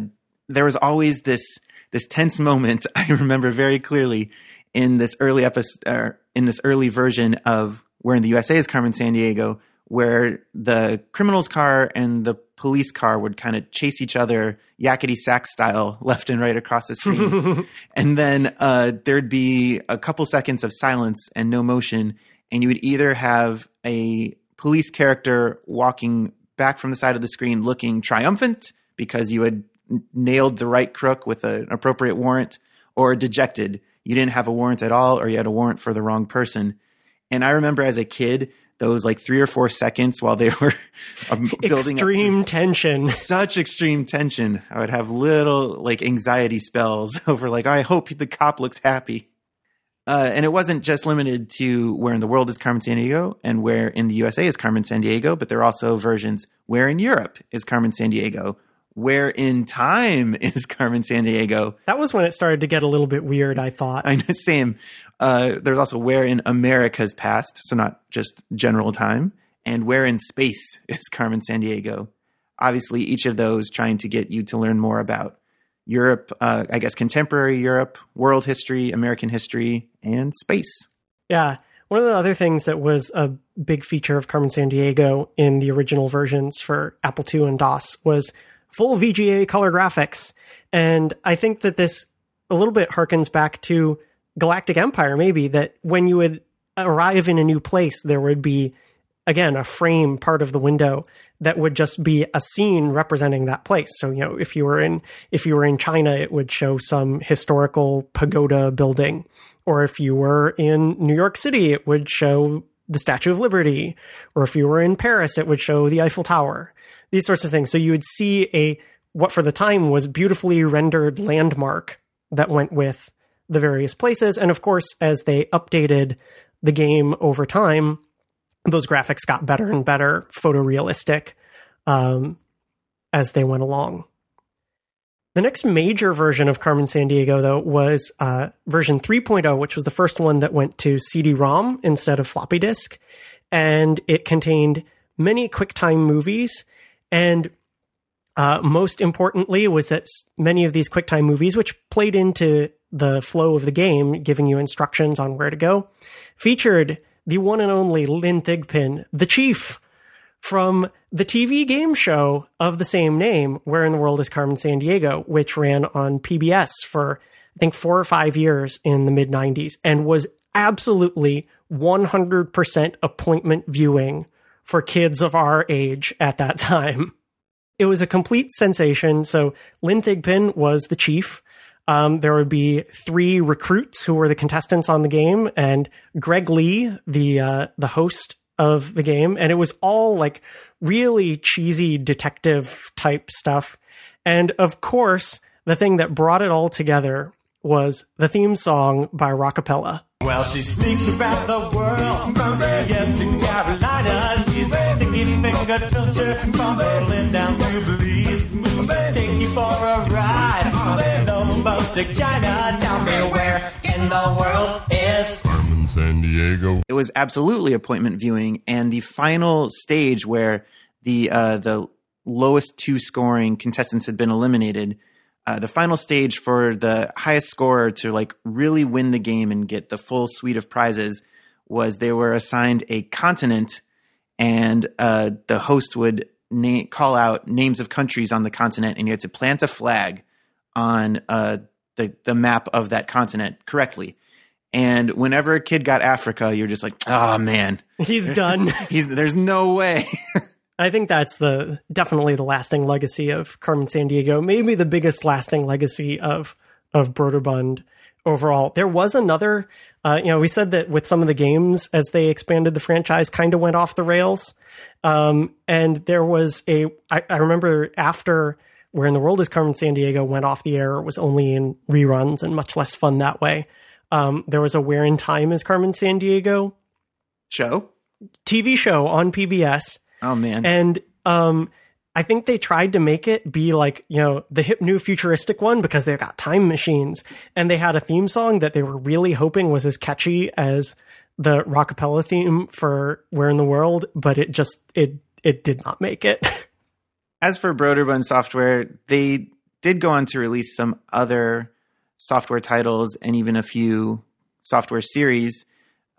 [SPEAKER 2] there was always this this tense moment. I remember very clearly in this early episode, uh, in this early version of where in the USA is Carmen Sandiego, where the criminal's car and the police car would kind of chase each other yakety sax style left and right across the screen. and then uh, there'd be a couple seconds of silence and no motion. And you would either have a police character walking back from the side of the screen looking triumphant because you had nailed the right crook with an appropriate warrant or dejected. You didn't have a warrant at all or you had a warrant for the wrong person. And I remember as a kid, those like three or four seconds while they were um, building
[SPEAKER 1] extreme tension,
[SPEAKER 2] such extreme tension. I would have little like anxiety spells over like, I hope the cop looks happy. Uh, and it wasn't just limited to where in the world is Carmen Sandiego and where in the USA is Carmen Sandiego, but there are also versions where in Europe is Carmen Sandiego, where in time is Carmen Sandiego.
[SPEAKER 1] That was when it started to get a little bit weird, I thought.
[SPEAKER 2] I know, same. Uh, there's also where in America's past, so not just general time, and where in space is Carmen Sandiego. Obviously, each of those trying to get you to learn more about Europe, uh, I guess contemporary Europe, world history, American history, and space.
[SPEAKER 1] Yeah. One of the other things that was a big feature of Carmen Sandiego in the original versions for Apple II and DOS was full VGA color graphics. And I think that this a little bit harkens back to Galactic Empire, maybe, that when you would arrive in a new place, there would be, again, a frame part of the window that would just be a scene representing that place. So, you know, if you were in if you were in China, it would show some historical pagoda building. Or if you were in New York City, it would show the Statue of Liberty. Or if you were in Paris, it would show the Eiffel Tower. These sorts of things. So you would see a what for the time was beautifully rendered landmark that went with the various places. And of course, as they updated the game over time, those graphics got better and better, photorealistic um, as they went along. The next major version of Carmen Sandiego, though, was uh, version 3.0, which was the first one that went to CD ROM instead of floppy disk. And it contained many QuickTime movies. And uh, most importantly, was that many of these QuickTime movies, which played into the flow of the game, giving you instructions on where to go, featured the one and only Lynn Thigpen, the chief from the TV game show of the same name, Where in the World is Carmen Sandiego, which ran on PBS for, I think, four or five years in the mid 90s and was absolutely 100% appointment viewing for kids of our age at that time. It was a complete sensation. So Lynn Thigpen was the chief. Um, there would be three recruits who were the contestants on the game, and Greg Lee, the uh, the host of the game, and it was all like really cheesy detective type stuff. And of course, the thing that brought it all together was the theme song by Rockapella.
[SPEAKER 3] Well, she sneaks about the world from to Carolina. She's a sticky Berlin down Belize. Take you for a ride on the to China. Tell me where in the world is
[SPEAKER 4] Carmen Sandiego.
[SPEAKER 2] It was absolutely appointment viewing, and the final stage where the uh, the lowest two scoring contestants had been eliminated uh, the final stage for the highest scorer to like really win the game and get the full suite of prizes was they were assigned a continent and uh, the host would na- call out names of countries on the continent and you had to plant a flag on uh, the, the map of that continent correctly and whenever a kid got africa you're just like oh man
[SPEAKER 1] He's done.
[SPEAKER 2] he's there's no way
[SPEAKER 1] I think that's the definitely the lasting legacy of Carmen Sandiego. Maybe the biggest lasting legacy of of Broderbund overall. There was another, uh, you know, we said that with some of the games as they expanded the franchise, kind of went off the rails. Um, and there was a, I, I remember after Where in the World is Carmen Sandiego went off the air, it was only in reruns and much less fun that way. Um, there was a Where in Time is Carmen Sandiego
[SPEAKER 2] show
[SPEAKER 1] TV show on PBS
[SPEAKER 2] oh man
[SPEAKER 1] and um, I think they tried to make it be like you know the hip new futuristic one because they've got time machines, and they had a theme song that they were really hoping was as catchy as the rockapella theme for "Where in the World," but it just it it did not make it.
[SPEAKER 2] as for Broderbund software, they did go on to release some other software titles and even a few software series.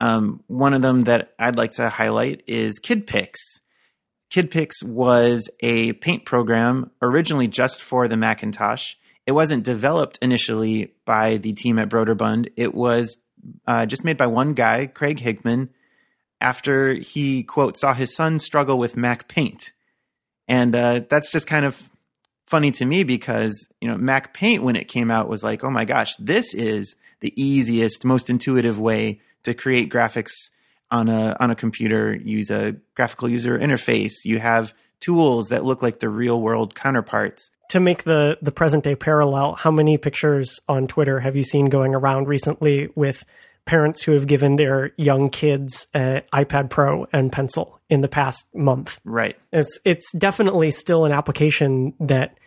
[SPEAKER 2] Um, one of them that I'd like to highlight is KidPix. KidPix was a paint program originally just for the Macintosh. It wasn't developed initially by the team at Broderbund. It was uh, just made by one guy, Craig Hickman, after he, quote, saw his son struggle with Mac Paint. And uh, that's just kind of funny to me because, you know, Mac Paint, when it came out, was like, oh my gosh, this is the easiest, most intuitive way to create graphics on a on a computer. Use a graphical user interface. You have tools that look like the real world counterparts.
[SPEAKER 1] To make the the present day parallel, how many pictures on Twitter have you seen going around recently with parents who have given their young kids an iPad Pro and pencil in the past month?
[SPEAKER 2] Right.
[SPEAKER 1] It's it's definitely still an application that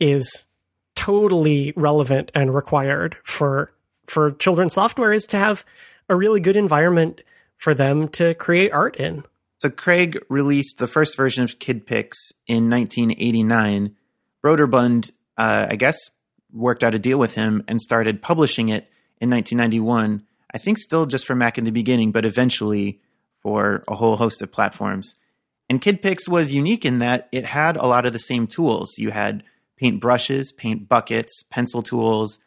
[SPEAKER 1] is totally relevant and required for for children's software is to have a really good environment for them to create art in.
[SPEAKER 2] So Craig released the first version of KidPix in 1989. Broderbund, uh, I guess, worked out a deal with him and started publishing it in 1991. I think still just for Mac in the beginning, but eventually for a whole host of platforms. And KidPix was unique in that it had a lot of the same tools. You had paint brushes, paint buckets, pencil tools,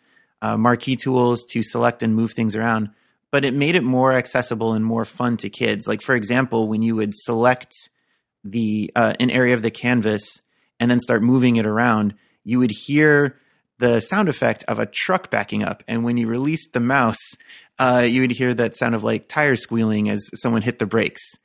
[SPEAKER 2] uh, marquee tools to select and move things around but it made it more accessible and more fun to kids. Like for example, when you would select the uh, an area of the canvas and then start moving it around, you would hear the sound effect of a truck backing up, and when you released the mouse, uh, you would hear that sound of like tires squealing as someone hit the brakes.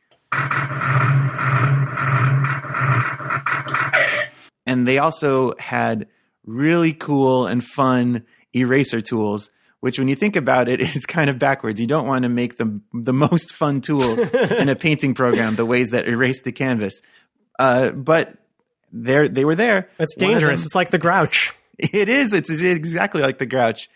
[SPEAKER 2] And they also had really cool and fun eraser tools which when you think about it is kind of backwards. You don't want to make the the most fun tools in a painting program the ways that erase the canvas. Uh, but they they were there.
[SPEAKER 1] It's dangerous. Them, it's like the Grouch.
[SPEAKER 2] It is. It's, it's exactly like the Grouch.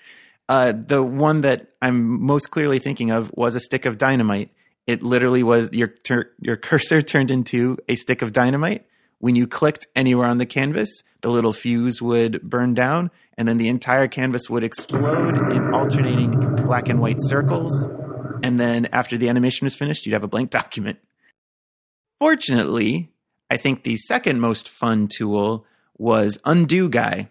[SPEAKER 2] Uh, the one that I'm most clearly thinking of was a stick of dynamite. It literally was your ter- your cursor turned into a stick of dynamite. When you clicked anywhere on the canvas, the little fuse would burn down and then the entire canvas would explode in alternating black and white circles. And then after the animation was finished, you'd have a blank document. Fortunately, I think the second most fun tool was Undo Guy.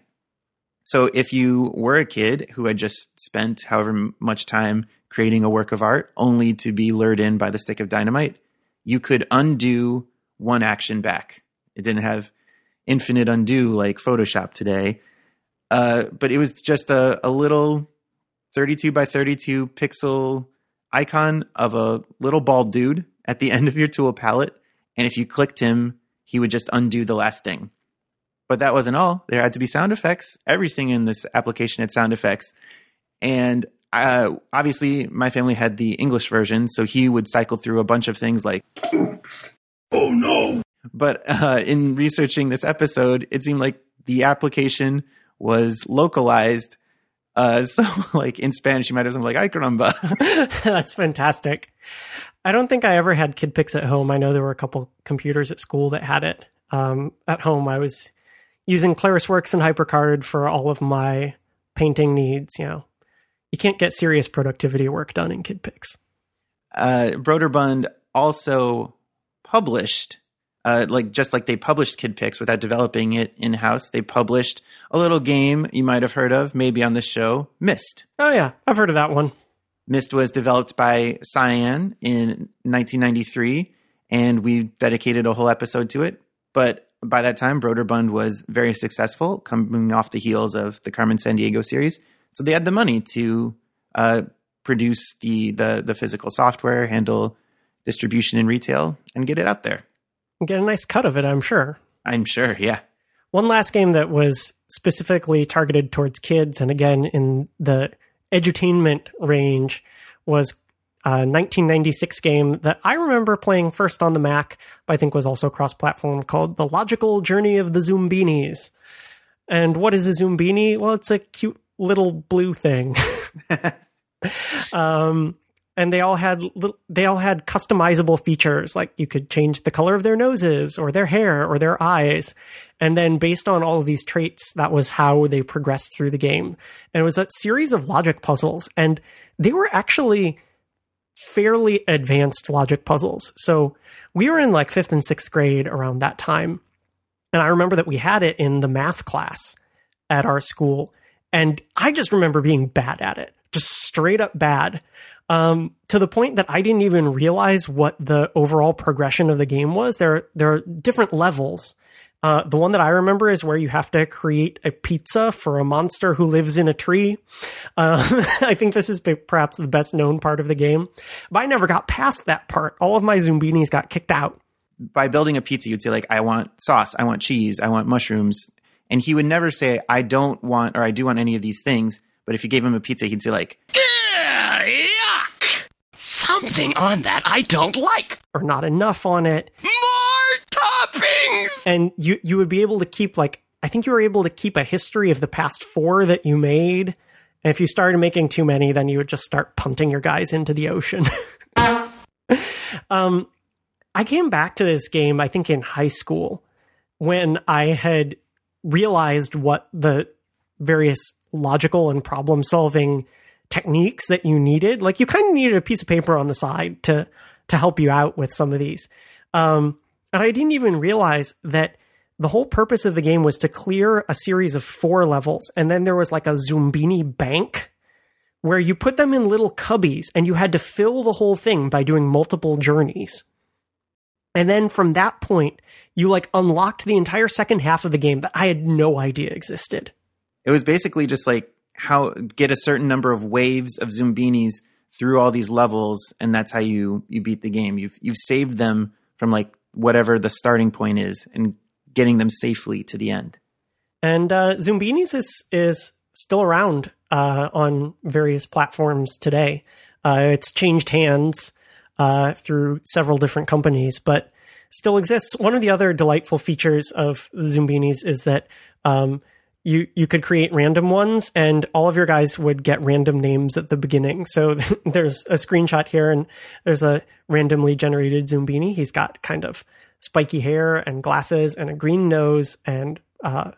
[SPEAKER 2] So if you were a kid who had just spent however much time creating a work of art only to be lured in by the stick of dynamite, you could undo one action back. It didn't have infinite undo like Photoshop today. Uh, but it was just a, a little 32 by 32 pixel icon of a little bald dude at the end of your tool palette. And if you clicked him, he would just undo the last thing. But that wasn't all. There had to be sound effects. Everything in this application had sound effects. And uh, obviously, my family had the English version, so he would cycle through a bunch of things like, oh no. But uh, in researching this episode, it seemed like the application was localized. Uh, so like in Spanish, you might have something like "ay caramba."
[SPEAKER 1] That's fantastic. I don't think I ever had KidPix at home. I know there were a couple computers at school that had it. Um, at home, I was using ClarisWorks and HyperCard for all of my painting needs. You know, you can't get serious productivity work done in KidPix.
[SPEAKER 2] Uh, Broderbund also published uh, like just like they published KidPix without developing it in house, they published a little game you might have heard of, maybe on the show, Myst.
[SPEAKER 1] Oh yeah, I've heard of that one.
[SPEAKER 2] Myst was developed by Cyan in 1993, and we dedicated a whole episode to it. But by that time, Broderbund was very successful, coming off the heels of the Carmen Sandiego series. So they had the money to uh, produce the, the the physical software, handle distribution and retail, and get it out there
[SPEAKER 1] get a nice cut of it, I'm sure.
[SPEAKER 2] I'm sure, yeah.
[SPEAKER 1] One last game that was specifically targeted towards kids, and again in the edutainment range, was a 1996 game that I remember playing first on the Mac, but I think was also cross platform called The Logical Journey of the Zoombinis. And what is a Zoombini? Well, it's a cute little blue thing. um, and they all had they all had customizable features like you could change the color of their noses or their hair or their eyes and then based on all of these traits that was how they progressed through the game and it was a series of logic puzzles and they were actually fairly advanced logic puzzles so we were in like 5th and 6th grade around that time and i remember that we had it in the math class at our school and i just remember being bad at it just straight up bad um, to the point that I didn't even realize what the overall progression of the game was. There, there are different levels. Uh, the one that I remember is where you have to create a pizza for a monster who lives in a tree. Uh, I think this is perhaps the best known part of the game, but I never got past that part. All of my Zoombinis got kicked out.
[SPEAKER 2] By building a pizza, you'd say like, "I want sauce, I want cheese, I want mushrooms," and he would never say, "I don't want" or "I do want any of these things." But if you gave him a pizza, he'd say like,
[SPEAKER 4] Something on that I don't like.
[SPEAKER 1] or not enough on it.
[SPEAKER 4] More toppings!
[SPEAKER 1] and you you would be able to keep like I think you were able to keep a history of the past four that you made. And if you started making too many, then you would just start punting your guys into the ocean. um, I came back to this game, I think, in high school when I had realized what the various logical and problem solving techniques that you needed. Like you kind of needed a piece of paper on the side to to help you out with some of these. Um, and I didn't even realize that the whole purpose of the game was to clear a series of four levels, and then there was like a Zoombini bank where you put them in little cubbies and you had to fill the whole thing by doing multiple journeys. And then from that point, you like unlocked the entire second half of the game that I had no idea existed.
[SPEAKER 2] It was basically just like how get a certain number of waves of Zoombinis through all these levels, and that's how you you beat the game. You've you've saved them from like whatever the starting point is, and getting them safely to the end.
[SPEAKER 1] And uh, Zoombinis is is still around uh, on various platforms today. Uh, it's changed hands uh, through several different companies, but still exists. One of the other delightful features of Zoombinis is that um, you you could create random ones, and all of your guys would get random names at the beginning. So there's a screenshot here, and there's a randomly generated Zoombini. He's got kind of spiky hair and glasses and a green nose and uh,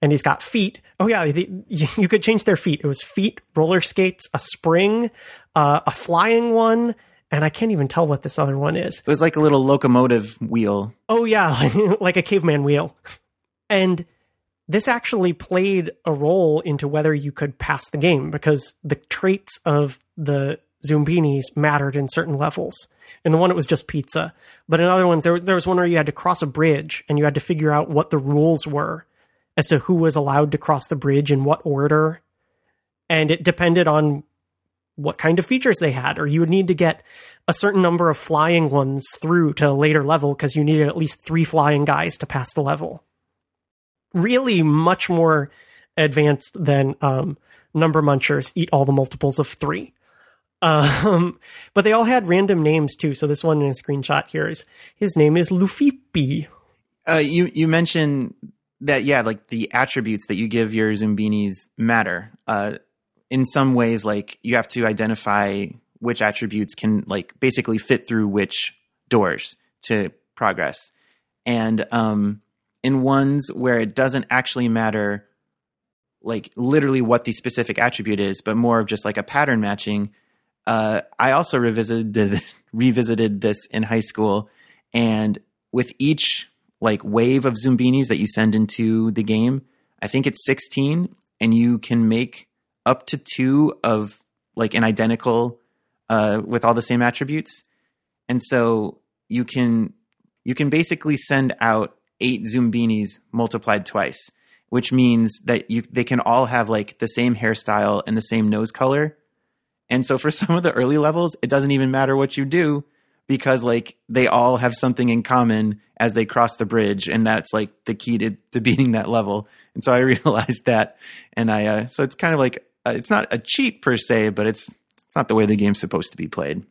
[SPEAKER 1] and he's got feet. Oh yeah, the, you could change their feet. It was feet, roller skates, a spring, uh, a flying one, and I can't even tell what this other one is.
[SPEAKER 2] It was like a little locomotive wheel.
[SPEAKER 1] Oh yeah, like a caveman wheel. And this actually played a role into whether you could pass the game because the traits of the Zoombinis mattered in certain levels. In the one, it was just pizza. But in other ones, there, there was one where you had to cross a bridge and you had to figure out what the rules were as to who was allowed to cross the bridge in what order. And it depended on what kind of features they had, or you would need to get a certain number of flying ones through to a later level because you needed at least three flying guys to pass the level. Really, much more advanced than um, number munchers eat all the multiples of three. Um, but they all had random names too. So this one in a screenshot here is his name is Lufipi.
[SPEAKER 2] Uh, you you mentioned that yeah, like the attributes that you give your Zoombinis matter. Uh, in some ways, like you have to identify which attributes can like basically fit through which doors to progress, and um, in ones where it doesn't actually matter, like literally what the specific attribute is, but more of just like a pattern matching. Uh, I also revisited revisited this in high school, and with each like wave of Zoombinis that you send into the game, I think it's 16, and you can make up to two of like an identical uh, with all the same attributes, and so you can you can basically send out eight Zoombinis multiplied twice, which means that you they can all have like the same hairstyle and the same nose color. And so for some of the early levels, it doesn't even matter what you do because like they all have something in common as they cross the bridge and that's like the key to, to beating that level. And so I realized that and I uh, so it's kind of like uh, it's not a cheat per se, but it's it's not the way the game's supposed to be played.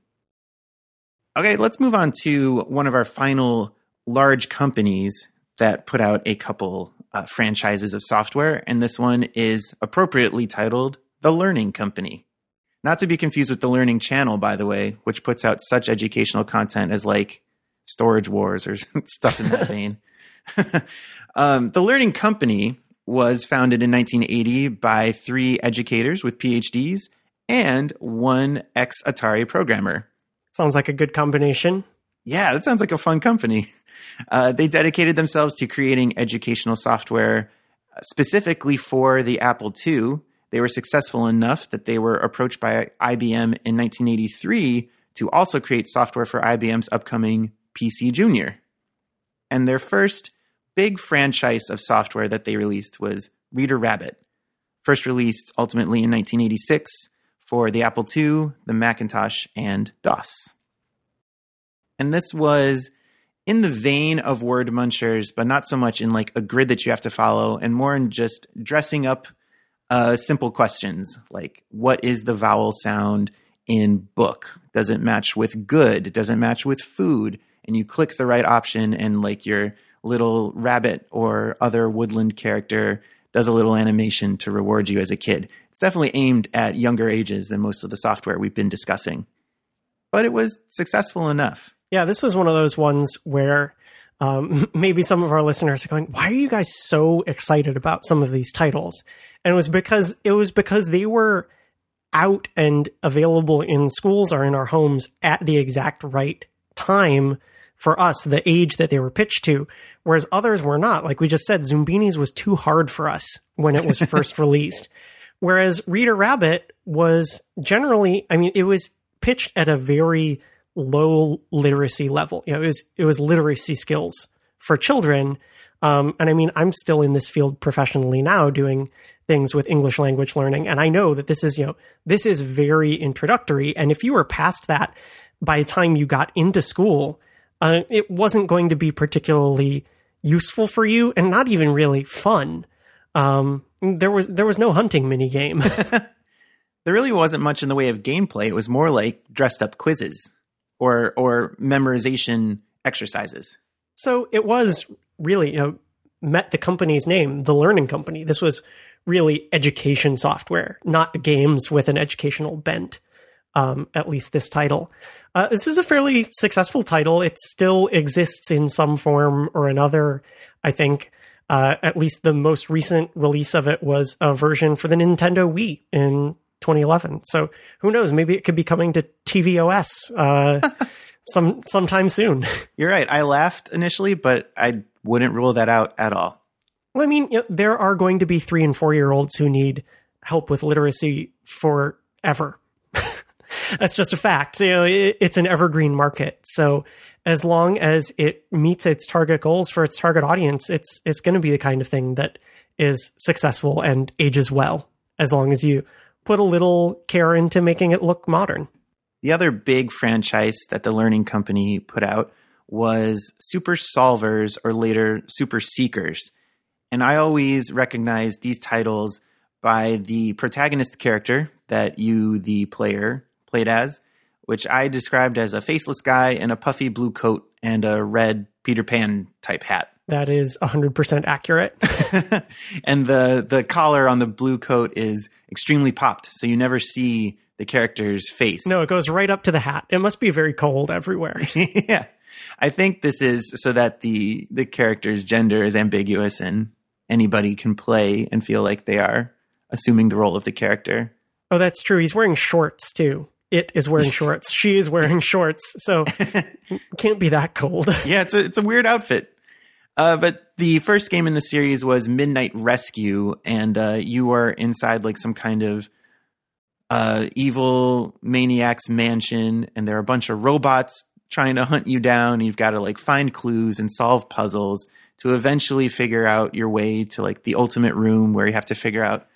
[SPEAKER 2] Okay, let's move on to one of our final large companies that put out a couple uh, franchises of software, and this one is appropriately titled The Learning Company. Not to be confused with the Learning Channel, by the way, which puts out such educational content as like Storage Wars or stuff in that vein. um, the Learning Company was founded in 1980 by three educators with PhDs and one ex Atari programmer.
[SPEAKER 1] Sounds like a good combination.
[SPEAKER 2] Yeah, that sounds like a fun company. Uh, they dedicated themselves to creating educational software uh, specifically for the Apple II. They were successful enough that they were approached by IBM in 1983 to also create software for IBM's upcoming PC Junior. And their first big franchise of software that they released was Reader Rabbit, first released ultimately in 1986 for the Apple II, the Macintosh, and DOS. And this was in the vein of word munchers, but not so much in like a grid that you have to follow, and more in just dressing up uh, simple questions like what is the vowel sound in book? Does it match with good? Does it match with food? And you click the right option, and like your little rabbit or other woodland character does a little animation to reward you as a kid. It's definitely aimed at younger ages than most of the software we've been discussing, but it was successful enough.
[SPEAKER 1] Yeah, this was one of those ones where um, maybe some of our listeners are going, "Why are you guys so excited about some of these titles?" And it was because it was because they were out and available in schools or in our homes at the exact right time for us, the age that they were pitched to, whereas others were not. Like we just said, Zoombinis was too hard for us when it was first released. Whereas Reader Rabbit was generally, I mean, it was pitched at a very low literacy level. You know, it was it was literacy skills for children. Um, and I mean, I'm still in this field professionally now, doing things with English language learning, and I know that this is you know this is very introductory. And if you were past that by the time you got into school, uh, it wasn't going to be particularly useful for you, and not even really fun. Um, there was there was no hunting mini game.
[SPEAKER 2] there really wasn't much in the way of gameplay. It was more like dressed up quizzes or or memorization exercises.
[SPEAKER 1] So it was really, you know, met the company's name, the Learning Company. This was really education software, not games with an educational bent. Um, at least this title. Uh, this is a fairly successful title. It still exists in some form or another. I think uh, at least the most recent release of it was a version for the Nintendo Wii in 2011. So who knows? Maybe it could be coming to tvOS uh, some sometime soon.
[SPEAKER 2] You're right. I laughed initially, but I wouldn't rule that out at all.
[SPEAKER 1] Well, I mean, you know, there are going to be three and four year olds who need help with literacy forever. That's just a fact. You know, it, it's an evergreen market. So as long as it meets its target goals for its target audience, it's it's going to be the kind of thing that is successful and ages well. As long as you put a little care into making it look modern.
[SPEAKER 2] The other big franchise that the Learning Company put out was Super Solvers or later Super Seekers. And I always recognize these titles by the protagonist character that you, the player, played as, which I described as a faceless guy in a puffy blue coat and a red Peter Pan type hat.
[SPEAKER 1] That is 100% accurate.
[SPEAKER 2] and the the collar on the blue coat is extremely popped, so you never see the character's face.
[SPEAKER 1] No, it goes right up to the hat. It must be very cold everywhere.
[SPEAKER 2] yeah. I think this is so that the the character's gender is ambiguous and anybody can play and feel like they are assuming the role of the character.
[SPEAKER 1] Oh, that's true. He's wearing shorts too. It is wearing shorts. she is wearing shorts. So can't be that cold.
[SPEAKER 2] yeah, it's a it's a weird outfit. Uh, but the first game in the series was Midnight Rescue, and uh, you are inside like some kind of uh, evil maniac's mansion, and there are a bunch of robots trying to hunt you down. And you've got to like find clues and solve puzzles to eventually figure out your way to like the ultimate room where you have to figure out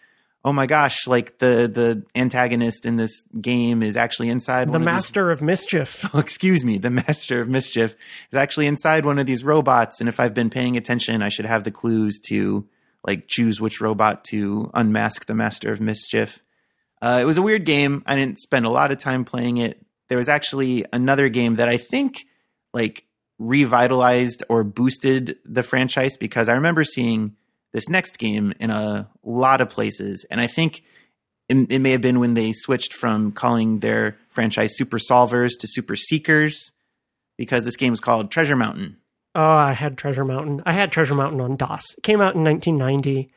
[SPEAKER 2] oh my gosh, like the the antagonist in this game is actually inside
[SPEAKER 1] the master of, these, of mischief.
[SPEAKER 2] Oh, excuse me, the master of mischief is actually inside one of these robots, and if I've been paying attention, I should have the clues to like choose which robot to unmask the master of mischief. Uh, it was a weird game. I didn't spend a lot of time playing it. There was actually another game that I think like revitalized or boosted the franchise because I remember seeing this next game in a lot of places. And I think it, it may have been when they switched from calling their franchise Super Solvers to Super Seekers because this game is called Treasure Mountain.
[SPEAKER 1] Oh, I had Treasure Mountain. I had Treasure Mountain on DOS. It came out in 1990.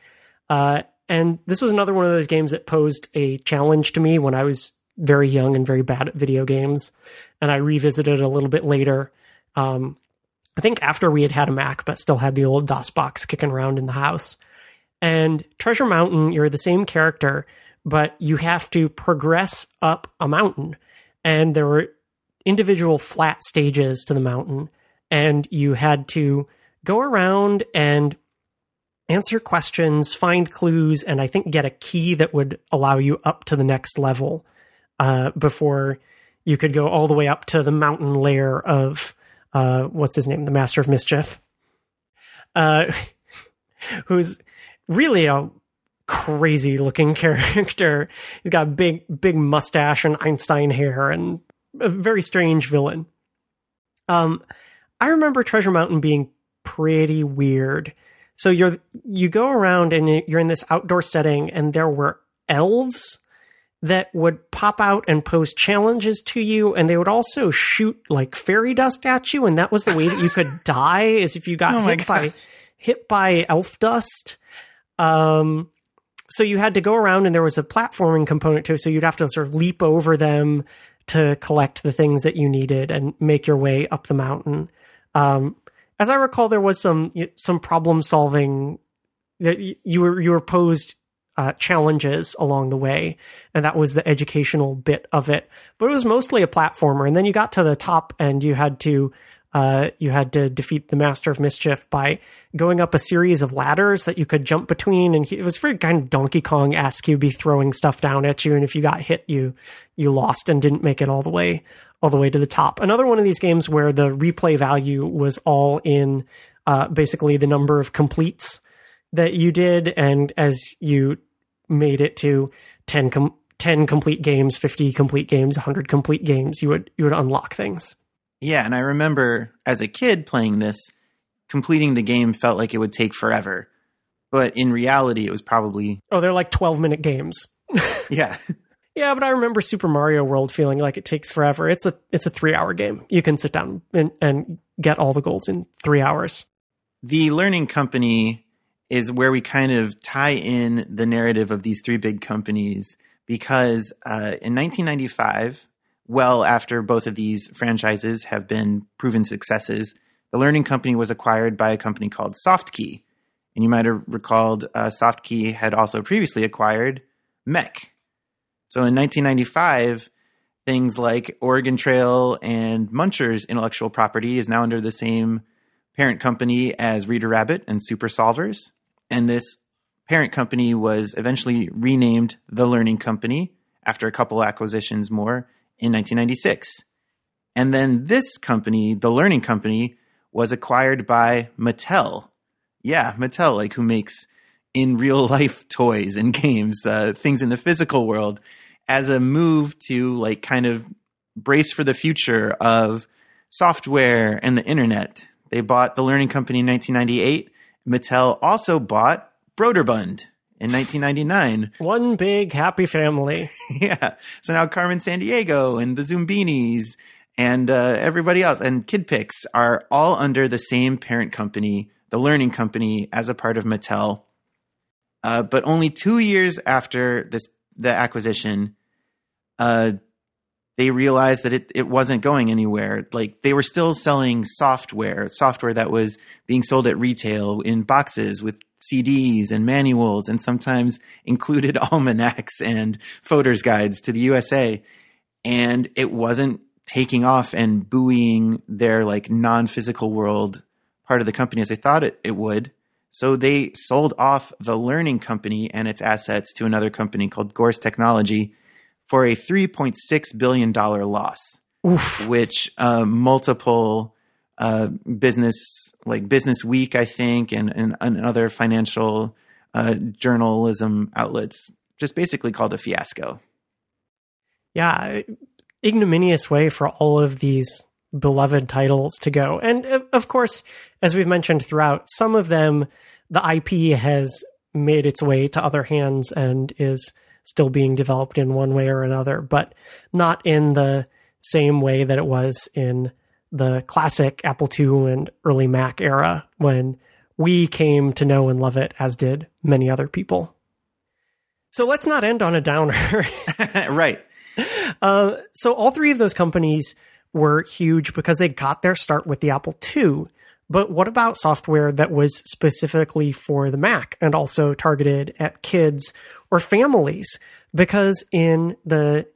[SPEAKER 1] Uh, and this was another one of those games that posed a challenge to me when I was very young and very bad at video games. And I revisited it a little bit later. Um, I think after we had had a Mac, but still had the old DOS box kicking around in the house. And Treasure Mountain, you're the same character, but you have to progress up a mountain. And there were individual flat stages to the mountain. And you had to go around and answer questions, find clues, and I think get a key that would allow you up to the next level uh, before you could go all the way up to the mountain layer of uh, what's his name, the Master of Mischief, uh, who's really a crazy looking character. He's got a big, big mustache and Einstein hair and a very strange villain. Um, I remember Treasure Mountain being pretty weird. So you're you go around and you're in this outdoor setting, and there were elves that would pop out and pose challenges to you, and they would also shoot like fairy dust at you, and that was the way that you could die is if you got
[SPEAKER 2] Oh
[SPEAKER 1] hit by hit by elf dust. Um, so you had to go around, and there was a platforming component to it. So you'd have to sort of leap over them to collect the things that you needed and make your way up the mountain. Um, as I recall, there was some some problem solving. that You were you were posed uh, challenges along the way, and that was the educational bit of it. But it was mostly a platformer, and then you got to the top, and you had to uh, you had to defeat the Master of Mischief by going up a series of ladders that you could jump between, and he, it was very kind of Donkey Kong esque. You'd be throwing stuff down at you, and if you got hit, you you lost and didn't make it all the way all the way to the top. Another one of these games where the replay value was all in uh, basically the number of completes that you did, and as you made it to 10, com- 10 complete games, 50 complete games, 100 complete games, you would you would unlock things.
[SPEAKER 2] Yeah, and I remember as a kid playing this, completing the game felt like it would take forever. But in reality, it was probably,
[SPEAKER 1] Oh, they're like 12 minute games.
[SPEAKER 2] yeah.
[SPEAKER 1] Yeah, but I remember Super Mario World feeling like it takes forever. It's a it's a 3-hour game. You can sit down and, and get all the goals in 3 hours.
[SPEAKER 2] the learning company is where we kind of tie in the narrative of these three big companies because uh, in 1995, well after both of these franchises have been proven successes, the learning company was acquired by a company called SoftKey. And you might have recalled uh, SoftKey had also previously acquired MECC. So in 1995, things like Oregon Trail and Muncher's intellectual property is now under the same parent company as Reader Rabbit and Super Solvers. And this parent company was eventually renamed The Learning Company after a couple acquisitions more in 1996. And then this company, The Learning Company, was acquired by Mattel. Yeah, Mattel, like who makes in real life toys and games, uh, things in the physical world, as a move to like kind of brace for the future of software and the internet. They bought the Learning Company in 1998. Mattel also bought Broderbund in 1999.
[SPEAKER 1] One big happy family.
[SPEAKER 2] yeah. So now Carmen Sandiego and the Zoombinis and uh, everybody else and KidPix are all under the same parent company, the Learning Company, as a part of Mattel. Uh, but only two years after this the acquisition, uh, they realized that it, it wasn't going anywhere. Like they were still selling software, software that was being sold at retail in boxes with CDs and manuals and sometimes included almanacs and photos guides to the USA. And it wasn't taking off and buoying their like non-physical world part of the company as they thought it, it would. So they sold off the learning company and its assets to another company called Gores Technology for a $3.6 billion loss,
[SPEAKER 1] Oof.
[SPEAKER 2] which uh, multiple uh, business, like Business Week, I think, and, and, and other financial uh, journalism outlets just basically called a fiasco.
[SPEAKER 1] yeah, ignominious way for all of these beloved titles to go. And uh, of course, as we've mentioned throughout, some of them, the IP has made its way to other hands and is still being developed in one way or another, but not in the same way that it was in the classic Apple II and early Mac era when we came to know and love it, as did many other people. So let's not end on a downer.
[SPEAKER 2] right.
[SPEAKER 1] Uh, so all three of those companies were huge because they got their start with the Apple II. But what about software that was specifically for the Mac and also targeted at kids or families? Because in the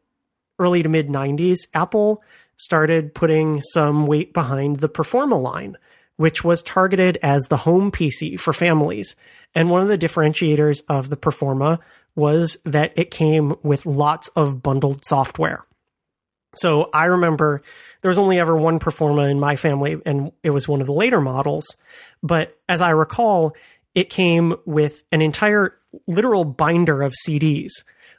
[SPEAKER 1] early to mid 90s, Apple started putting some weight behind the Performa line, which was targeted as the home PC for families. And one of the differentiators of the Performa was that it came with lots of bundled software. So I remember there was only ever one Performa in my family, and it was one of the later models. But as I recall, it came with an entire literal binder of CDs,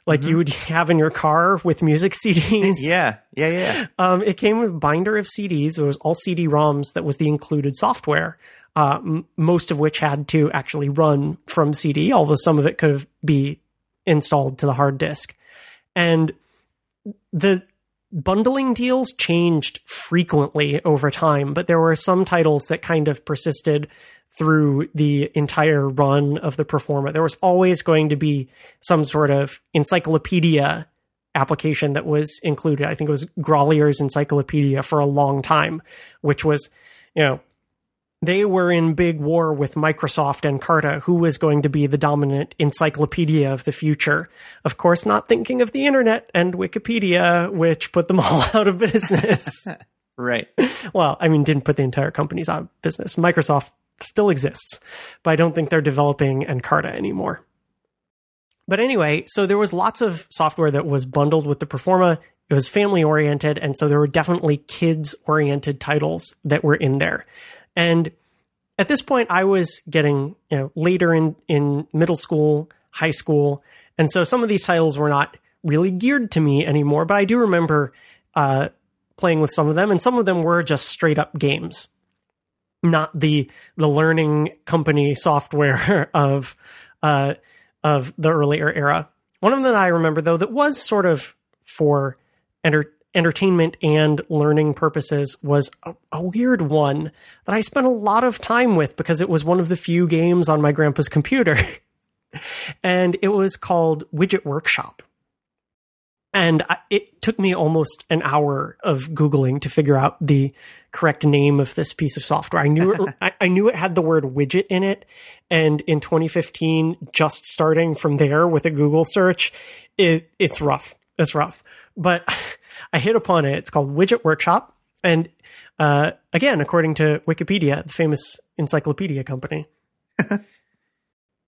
[SPEAKER 1] like you would have in your car with music CDs.
[SPEAKER 2] Yeah. Yeah. Yeah.
[SPEAKER 1] Um, it came with a binder of CDs. It was all CD-ROMs that was the included software. Uh, m- most of which had to actually run from CD, although some of it could be installed to the hard disk. And the bundling deals changed frequently over time, but there were some titles that kind of persisted through the entire run of the Performa. There was always going to be some sort of encyclopedia application that was included. I think it was Grolier's Encyclopedia for a long time, which was, you know, they were in big war with Microsoft Encarta, who was going to be the dominant encyclopedia of the future. Of course, not thinking of the internet and Wikipedia, which put them all out of business.
[SPEAKER 2] Right.
[SPEAKER 1] well, I mean, didn't put the entire companies out of business. Microsoft still exists, but I don't think they're developing Encarta anymore. But anyway, so there was lots of software that was bundled with the Performa. It was family oriented, and so there were definitely kids oriented titles that were in there. And at this point, I was getting you know later in in middle school, high school, and so some of these titles were not really geared to me anymore. But I do remember uh, playing with some of them, and some of them were just straight up games, not the the learning company software of uh, of the earlier era. One of them that I remember though that was sort of for enter- entertainment and learning purposes was a, a weird one that I spent a lot of time with because it was one of the few games on my grandpa's computer. and it was called Widget Workshop. And I, it took me almost an hour of Googling to figure out the correct name of this piece of software. I knew it, I, I knew it had the word widget in it. And in 2015, just starting from there with a Google search, it, it's rough. It's rough. But I hit upon it. It's called Widget Workshop. And uh, again, according to Wikipedia, the famous encyclopedia company,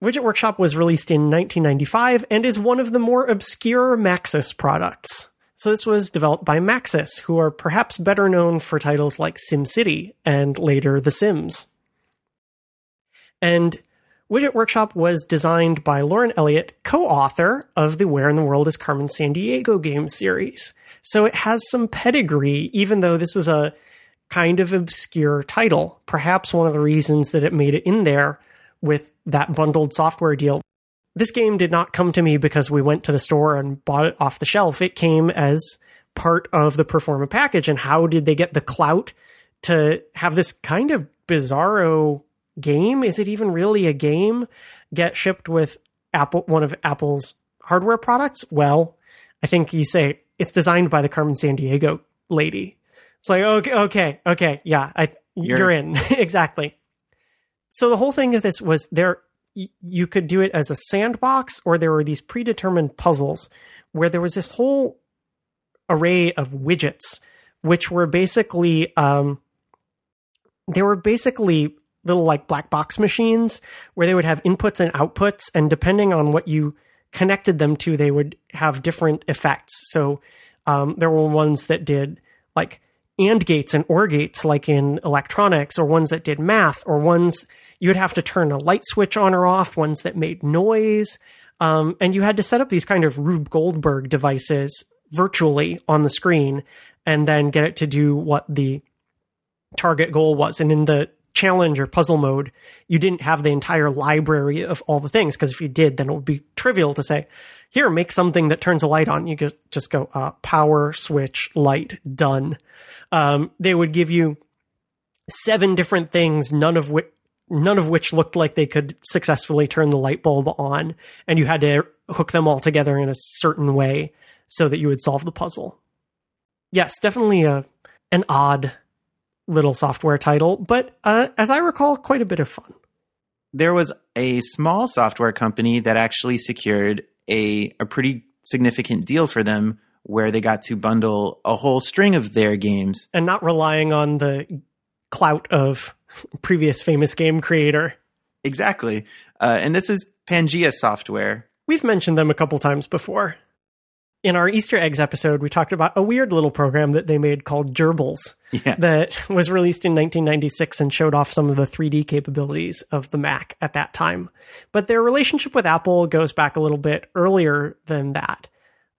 [SPEAKER 1] Widget Workshop was released in 1995 and is one of the more obscure Maxis products. So this was developed by Maxis, who are perhaps better known for titles like SimCity and later The Sims. And Widget Workshop was designed by Lauren Elliott, co-author of the Where in the World is Carmen Sandiego game series. So it has some pedigree, even though this is a kind of obscure title. Perhaps one of the reasons that it made it in there with that bundled software deal. This game did not come to me because we went to the store and bought it off the shelf. It came as part of the Performa package. And how did they get the clout to have this kind of bizarro game? Is it even really a game? Get shipped with Apple, one of Apple's hardware products? Well, I think you say it's designed by the Carmen Sandiego lady. It's like, okay, okay, okay, yeah, I, you're,
[SPEAKER 2] You're-
[SPEAKER 1] in. exactly. So the whole thing of this was there, you could do it as a sandbox, or there were these predetermined puzzles where there was this whole array of widgets, which were basically, um, they were basically little like black box machines where they would have inputs and outputs, and depending on what you connected them to, they would have different effects. So um, there were ones that did like and gates and or gates, like in electronics, or ones that did math, or ones you would have to turn a light switch on or off, ones that made noise. Um, and you had to set up these kind of Rube Goldberg devices virtually on the screen and then get it to do what the target goal was. And in the challenge or puzzle mode, you didn't have the entire library of all the things. Because if you did, then it would be trivial to say, here, make something that turns a light on. You could just go, uh, power switch light done. Um, they would give you seven different things, none of which, none of which looked like they could successfully turn the light bulb on. And you had to hook them all together in a certain way so that you would solve the puzzle. Yes, definitely a, an odd little software title, but uh, as I recall, quite a bit of fun.
[SPEAKER 2] There was a small software company that actually secured a, a pretty significant deal for them where they got to bundle a whole string of their games.
[SPEAKER 1] And not relying on the clout of previous famous game creator.
[SPEAKER 2] Exactly. Uh, and this is Pangea Software.
[SPEAKER 1] We've mentioned them a couple times before. In our Easter eggs episode, we talked about a weird little program that they made called Gerbils
[SPEAKER 2] Yeah.
[SPEAKER 1] that was released in 1996 and showed off some of the 3D capabilities of the Mac at that time. But their relationship with Apple goes back a little bit earlier than that.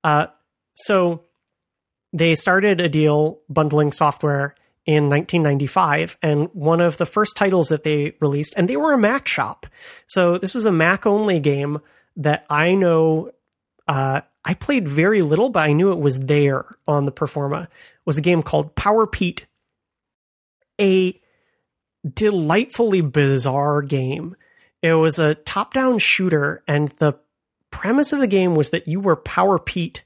[SPEAKER 1] Uh, so they started a deal bundling software in 1995 and one of the first titles that they released and they were a mac shop. So this was a mac only game that i know uh, i played very little but i knew it was there on the performa. Was a game called power pete a delightfully bizarre game. It was a top down shooter and the premise of the game was that you were power pete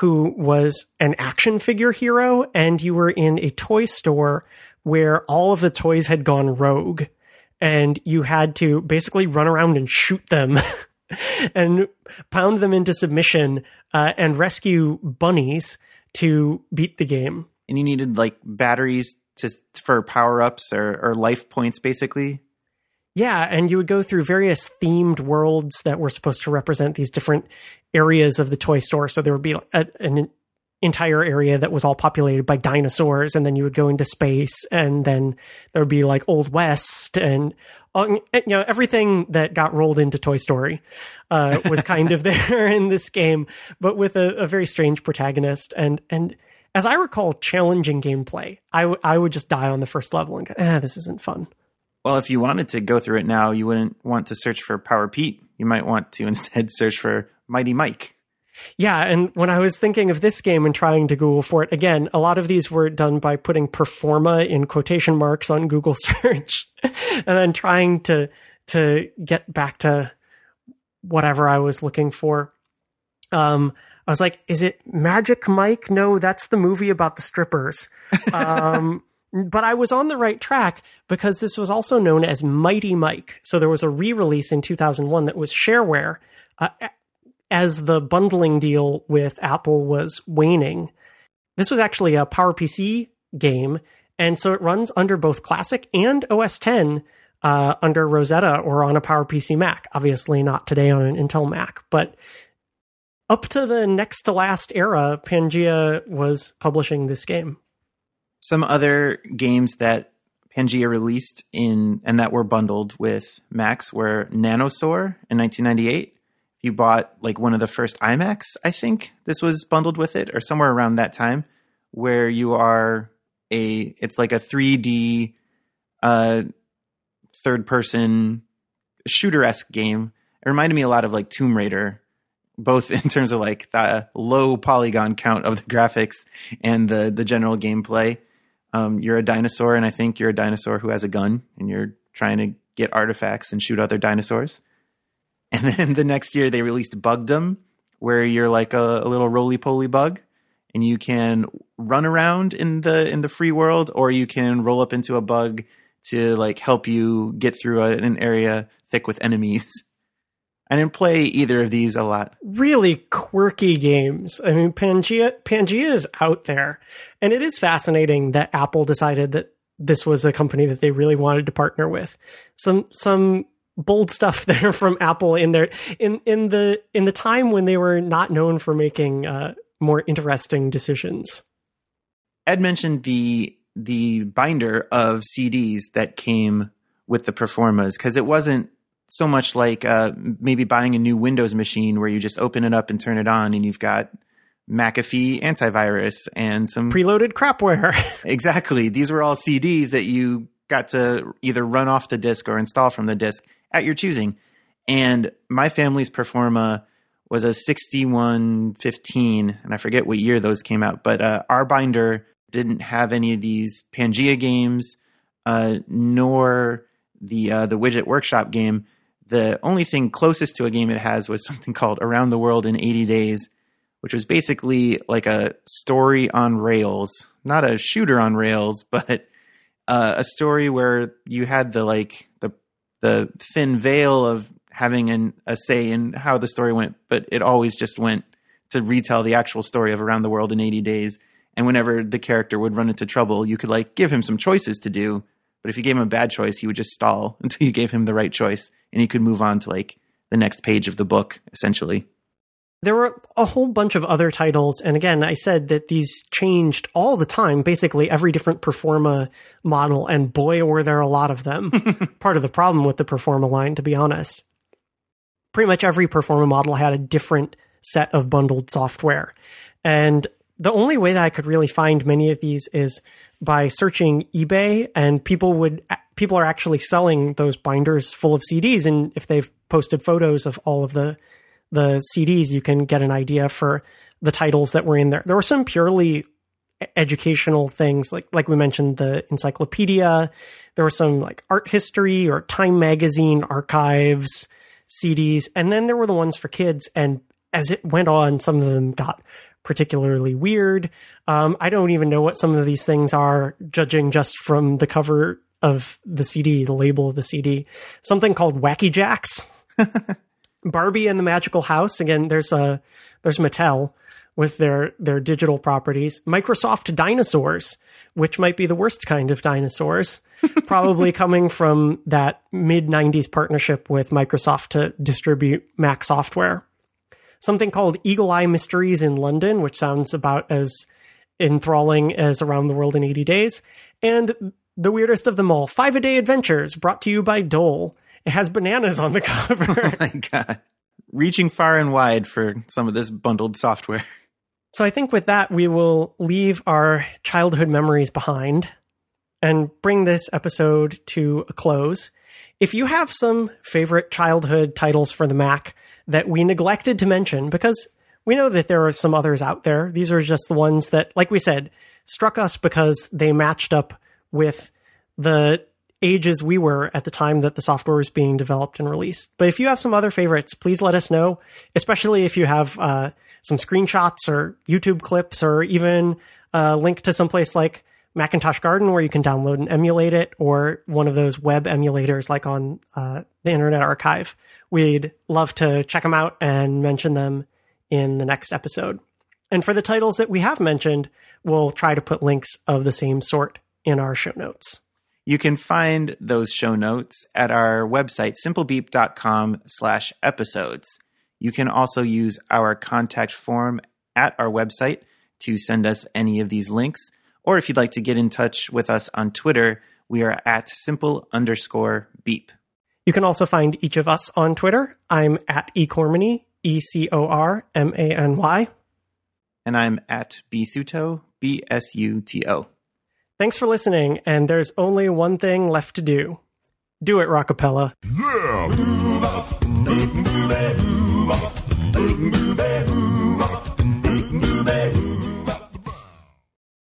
[SPEAKER 1] who was an action figure hero, and you were in a toy store where all of the toys had gone rogue, and you had to basically run around and shoot them and pound them into submission uh, and rescue bunnies to beat the game.
[SPEAKER 2] And you needed like batteries to for power ups or, or life points, basically.
[SPEAKER 1] Yeah, and you would go through various themed worlds that were supposed to represent these different areas of the toy store. So there would be a, an entire area that was all populated by dinosaurs, and then you would go into space, and then there would be like Old West and uh, you know everything that got rolled into Toy Story uh, was kind of there in this game, but with a, a very strange protagonist and and as I recall, challenging gameplay. I, w- I would just die on the first level and go, ah, this isn't fun.
[SPEAKER 2] Well, if you wanted to go through it now, you wouldn't want to search for Power Pete. You might want to instead search for Mighty Mike.
[SPEAKER 1] Yeah, and when I was thinking of this game and trying to Google for it, again, a lot of these were done by putting performa in quotation marks on Google search and then trying to to get back to whatever I was looking for. Um I was like, is it Magic Mike? No, that's the movie about the strippers. Um but I was on the right track because this was also known as Mighty Mike. So there was a re-release in 2001 that was shareware. Uh, as the bundling deal with Apple was waning, this was actually a PowerPC game, and so it runs under both Classic and OS 10 uh, under Rosetta or on a PowerPC Mac. Obviously, not today on an Intel Mac, but up to the next to last era, Pangea was publishing this game.
[SPEAKER 2] Some other games that Pangea released in and that were bundled with Max were Nanosaur in 1998. You bought like one of the first iMacs, I think this was bundled with it, or somewhere around that time, where you are a it's like a 3D uh third person shooter esque game. It reminded me a lot of like Tomb Raider, both in terms of like the low polygon count of the graphics and the the general gameplay. Um, you're a dinosaur, and I think you're a dinosaur who has a gun, and you're trying to get artifacts and shoot other dinosaurs. And then the next year they released Bugdom, where you're like a, a little roly poly bug, and you can run around in the in the free world, or you can roll up into a bug to like help you get through an area thick with enemies. I didn't play either of these a lot.
[SPEAKER 1] really quirky games. I mean, Pangea Pangea is out there, and it is fascinating that Apple decided that this was a company that they really wanted to partner with. Some some bold stuff there from Apple in their in in the in the time when they were not known for making uh, more interesting decisions.
[SPEAKER 2] Ed mentioned the the binder of CDs that came with the Performas because it wasn't so much like uh, maybe buying a new Windows machine where you just open it up and turn it on and you've got McAfee antivirus and some
[SPEAKER 1] Preloaded crapware.
[SPEAKER 2] exactly these were all CDs that you got to either run off the disk or install from the disk at your choosing. And my family's Performa was a 6115, and I forget what year those came out, but uh, our binder didn't have any of these Pangea games, uh, nor the uh, the Widget Workshop game. The only thing closest to a game it has was something called Around the World in 80 Days, which was basically like a story on rails, not a shooter on rails, but uh, a story where you had the like the the thin veil of having an, a say in how the story went, but it always just went to retell the actual story of Around the World in 80 Days. And whenever the character would run into trouble, you could like give him some choices to do. But if you gave him a bad choice, he would just stall until you gave him the right choice and he could move on to like the next page of the book, essentially.
[SPEAKER 1] There were a whole bunch of other titles, and again, I said that these changed all the time, basically every different Performa model, and boy, were there a lot of them. Part of the problem with the Performa line, to be honest. Pretty much every Performa model had a different set of bundled software. And the only way that I could really find many of these is by searching eBay, and people would people are actually selling those binders full of CDs, and if they've posted photos of all of the the CDs, you can get an idea for the titles that were in there. There were some purely educational things, like like we mentioned the encyclopedia. There were some like art history or Time magazine archives CDs, and then there were the ones for kids. And as it went on, some of them got particularly weird. Um, I don't even know what some of these things are, judging just from the cover of the CD, the label of the CD. Something called Wacky Jacks. Barbie and the Magical House. Again, there's a there's Mattel with their their digital properties. Microsoft Dinosaurs, which might be the worst kind of dinosaurs, probably coming from that mid 90s partnership with Microsoft to distribute Mac software. Something called Eagle Eye Mysteries in London, which sounds about as enthralling as Around the World in 80 Days, and the weirdest of them all, Five a Day Adventures, brought to you by Dole. It has bananas on the cover.
[SPEAKER 2] Oh my God. Reaching far and wide for some of this bundled software.
[SPEAKER 1] So I think with that, we will leave our childhood memories behind and bring this episode to a close. If you have some favorite childhood titles for the Mac that we neglected to mention, because we know that there are some others out there, these are just the ones that, like we said, struck us because they matched up with the ages we were at the time that the software was being developed and released. But if you have some other favorites, please let us know, especially if you have uh, some screenshots or YouTube clips or even a link to someplace like Macintosh Garden where you can download and emulate it or one of those web emulators like on uh, the Internet Archive. We'd love to check them out and mention them in the next episode. And for the titles that we have mentioned, we'll try to put links of the same sort in our show notes.
[SPEAKER 2] You can find those show notes at our website, simplebeep.com slash episodes. You can also use our contact form at our website to send us any of these links. Or if you'd like to get in touch with us on Twitter, we are at simple underscore beep.
[SPEAKER 1] You can also find each of us on Twitter. I'm at ecormany, E C O R M A N Y.
[SPEAKER 2] And I'm at bsuto, B S U T O.
[SPEAKER 1] Thanks for listening, and there's only one thing left to do. Do it, Rockapella.
[SPEAKER 3] Move